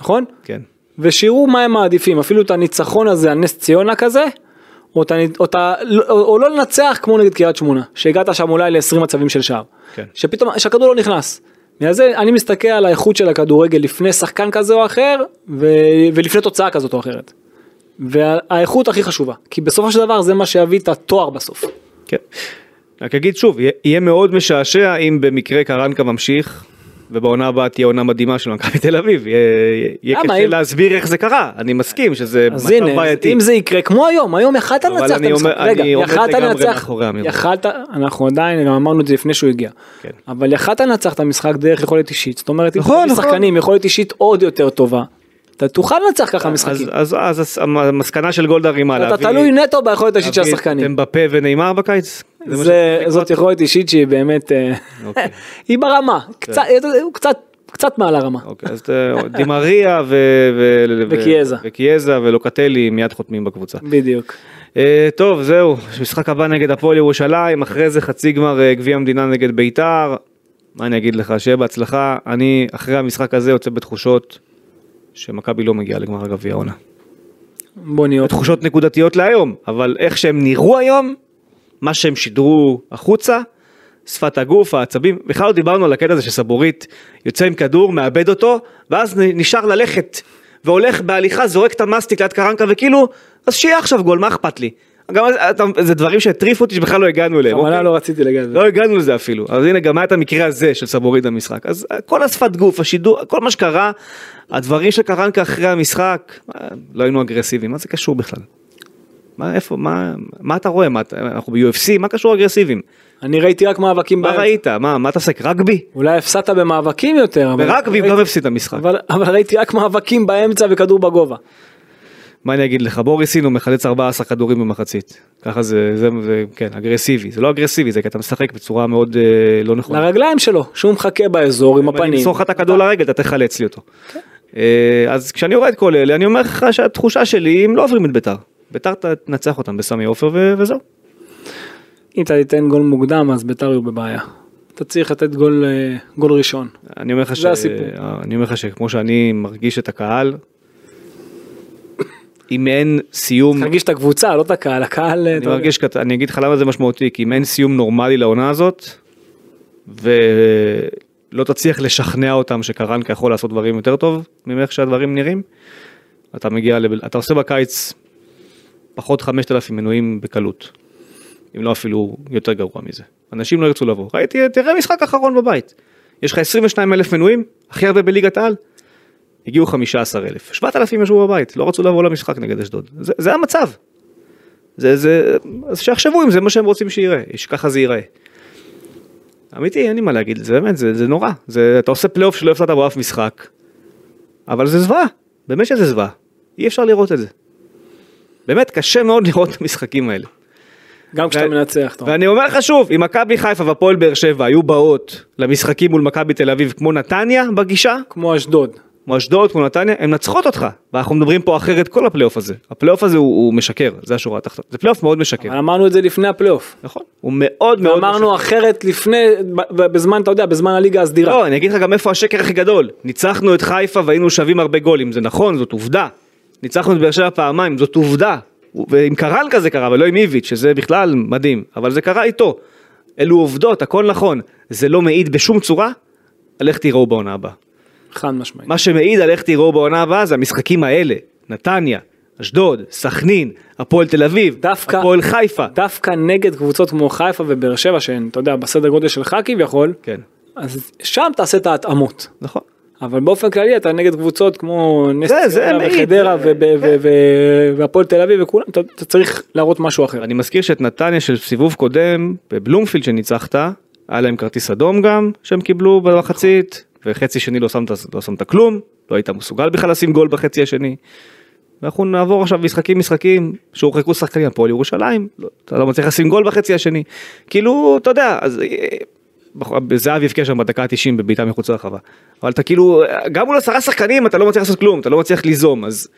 נכון? כן. ושיראו מה הם מעדיפים, אפילו את הניצחון הזה על נס ציונה כזה, או, את, או, את, או, או לא לנצח כמו נגד קריית שמונה, שהגעת שם אולי ל-20 מצבים של שער. כן. שפתאום, שהכדור לא נכנס. בגלל זה אני מסתכל על האיכות של הכדורגל לפני שחקן כזה או אחר, ו, ולפני תוצאה כזאת או אחרת. והאיכות הכי חשובה, כי בסופו של דבר זה מה שיביא את התואר בסוף. כן. רק אגיד שוב, יהיה- מאוד משעשע אם במקרה קרנקה ממשיך, ובעונה הבאה תהיה עונה מדהימה של מכבי תל אביב. יהיה? קשה אם- להסביר איך זה קרה, אני מסכים שזה מצב הנה, בעייתי. אם זה יקרה כמו היום, היום יכלת לנצח את המשחק, רגע, יכלת לנצח. יכלת, אנחנו עדיין, גם אמרנו את זה לפני שהוא הגיע, כן. אבל יכלת לנצח את המשחק דרך יכולת אישית, זאת אומרת, נכון, נכון. שחקנים יכולת אישית עוד יותר טובה, אתה תוכל לנצח ככה משחקים, אז, אז, אז המסקנה של גולדה רימה אתה להביא... תלוי נטו ביכולת האישית של השחקנים, אמבפה ונאמר בקיץ? זה- זאת? יכולת אישית שהיא באמת, אה, אוקיי. היא ברמה, קצת- הוא קצת, קצת מעל הרמה, אוקיי, אז אה, דימריה וקיאזה. ולוקטלי מיד חותמים בקבוצה. בדיוק, אה, טוב זהו משחק הבא נגד הפועל ירושלים אחרי זה חצי גמר אה, גביע המדינה נגד ביתר. מה אני אגיד לך שיהיה בהצלחה אני אחרי המשחק הזה יוצא בתחושות שמכבי לא מגיעה לגמר הגביע העונה. בוא נהיה עוד תחושות נקודתיות להיום אבל איך שהם נראו היום מה שהם שידרו החוצה. שפת הגוף, העצבים, בכלל לא דיברנו על הקטע הזה שסבורית יוצא עם כדור, מאבד אותו, ואז נשאר ללכת, והולך בהליכה, זורק את המסטיק ליד קרנקה, וכאילו, אז שיהיה עכשיו גול, מה אכפת לי? גם אתה- זה דברים שהטריפו אותי שבכלל לא הגענו אליהם. בכוונה אוקיי? לא רציתי לגעת, לא הגענו לזה אפילו, אז הנה גם היה את המקרה הזה של סבורית במשחק, אז אה, כל השפת גוף, השידור, כל מה שקרה, הדברים של קרנקה אחרי המשחק, אה, לא היינו אגרסיביים, מה זה קשור בכלל? מה, איפה, מה, מה אתה רואה, מה, אתה- אנחנו ב-UFC, מה קשור אגרסיביים? אני ראיתי רק מאבקים מה באמצע. ראית, מה, מה אתה עוסק, רגבי? אולי הפסדת במאבקים יותר, ברגבי ראיתי- גם הפסיד את המשחק. אבל, אבל ראיתי רק מאבקים באמצע וכדור בגובה. מה אני אגיד לך, בוריסין הוא מחלץ 14 כדורים במחצית. ככה זה, זה, זה, כן, אגרסיבי. זה לא אגרסיבי, זה כי אתה משחק בצורה מאוד אה, לא נכונה. לרגליים שלו, שהוא מחכה באזור עם אם אני הפנים. אמסור לך את הכדור לרגל, אתה תחלץ לי אותו. אה, אז כשאני רואה את כל אלה, אני אומר לך שהתחושה שלי, הם לא עוברים את ביתר. ביתר תנצח אותם בסמי עופר ו- וזהו. אם אתה תיתן גול מוקדם אז ביתר יהיו בבעיה. אתה צריך לתת גול, אה, גול ראשון. אני אומר לך ש... הסיפור. אני אומר לך שכמו שאני מרגיש את הקהל, אם אין סיום, תרגיש את הקבוצה, לא את הקהל, הקהל... אני מרגיש, אני אגיד לך למה זה משמעותי, כי אם אין סיום נורמלי לעונה הזאת, ולא תצליח לשכנע אותם שקרנקה יכול לעשות דברים יותר טוב ממך שהדברים נראים, אתה מגיע, לב... אתה עושה בקיץ פחות 5,000 מנויים בקלות, אם לא אפילו יותר גרוע מזה. אנשים לא ירצו לבוא. ראיתי, תראה משחק אחרון בבית. יש לך 22 אלף מנויים, הכי הרבה בליגת העל, הגיעו 15,000. 7,000 ישבו בבית, לא רצו לבוא למשחק נגד אשדוד. זה, זה המצב. זה, זה, אז שיחשבו אם זה מה שהם רוצים שיראה, שככה זה ייראה. אמיתי, אין לי מה להגיד, זה באמת, זה, זה נורא. זה, אתה עושה פלייאוף שלא הפסדת בו אף משחק, אבל זה זוועה, באמת שזה זוועה. אי אפשר לראות את זה. באמת, קשה מאוד לראות את המשחקים האלה. גם כשאתה מנצח. ואני אומר לך שוב, אם מכבי חיפה והפועל באר שבע היו באות למשחקים מול מכבי תל אביב כמו נתניה בגישה, כמו אשדוד. כמו אשדוד, כמו נתניה, הן מנצחות אותך. ואנחנו מדברים פה אחרת כל הפלייאוף הזה. הפלייאוף הזה הוא, הוא משקר, זה השורה התחתונה. זה פלייאוף מאוד משקר. אבל אמרנו את זה לפני הפלייאוף. נכון. הוא מאוד מאוד אמרנו אחרת לפני, בזמן, אתה יודע, בזמן הליגה הסדירה. לא, אני אגיד לך גם איפה השקר הכי גדול. ניצחנו את חיפה והיינו שווים הרבה גולים, זה נכון, זאת עובדה. ניצחנו את באר שבע פעמיים, זאת עובדה. ועם קרנקה זה קרה, ולא עם איביץ', שזה בכלל מדהים, אבל זה קרה איתו. אלו עובדות, הכל נכון. זה לא מעיד בשום צורה על איך תראו בעונה הבאה. חד משמעית. מה שמעיד על איך תראו בעונה הבאה זה המשחקים האלה. נתניה, אשדוד, סכנין, הפועל תל אביב, דווקא- הפועל חיפה. דווקא נגד קבוצות כמו חיפה ובאר שבע שהן, אתה יודע, בסדר גודל שלך כביכול, כן, אז שם תעשה את ההתאמות. נכון. אבל באופן כללי אתה נגד קבוצות כמו נס ציונה וחדרה ו- והפועל תל אביב וכולם, אתה אתה צריך להראות משהו אחר. אני מזכיר שאת נתניה של סיבוב קודם, בבלומפילד שניצחת, היה להם כרטיס אדום גם, שהם קיבלו במחצית, וחצי שני לא שמת, לא שמת כלום, לא היית מסוגל בכלל לשים גול בחצי השני. ואנחנו נעבור עכשיו משחקים משחקים שהורחקו שחקנים הפועל ירושלים, לא, אתה לא מצליח לשים גול בחצי השני. כאילו, אתה יודע, אז... זהב יבקיע שם בדקה ה-90 בבעיטה מחוץ לרחבה. אבל אתה כאילו, גם מול עשרה שחקנים אתה לא מצליח לעשות כלום, אתה לא מצליח ליזום, אז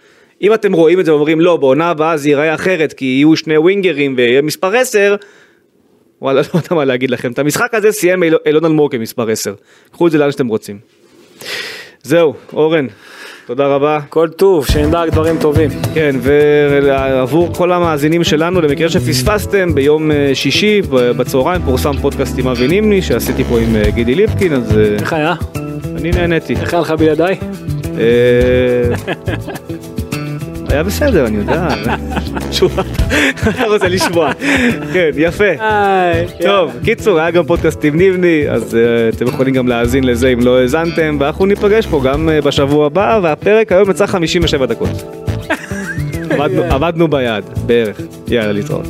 אם אתם רואים את זה ואומרים לא, בעונה הבאה זה ייראה אחרת, כי יהיו שני ווינגרים ויהיה מספר 10, וואלה, לא יודע מה להגיד לכם. את המשחק הזה סיים אילון אלמוג כמספר 10. קחו את זה לאן שאתם רוצים. זהו, אורן, תודה רבה. כל טוב, שנדע רק דברים טובים. כן, ועבור כל המאזינים שלנו, למקרה שפספסתם, ביום אה, שישי בצהריים פורסם פודקאסט עם אבי נימני, שעשיתי פה עם אה, גידי ליפקין, אז אה, איך היה? אני נהניתי. איך היה לך בלעדיי? אה, היה בסדר, אני יודע. תשובה. אתה רוצה לשמוע. כן, יפה. טוב, קיצור, היה גם פודקאסט עם ניבני, אז uh, אתם יכולים גם להאזין לזה אם לא האזנתם, ואנחנו ניפגש פה גם uh, בשבוע הבא, והפרק היום יצא 57 דקות. עבדנו, ביד, בערך. יאללה, להתראות.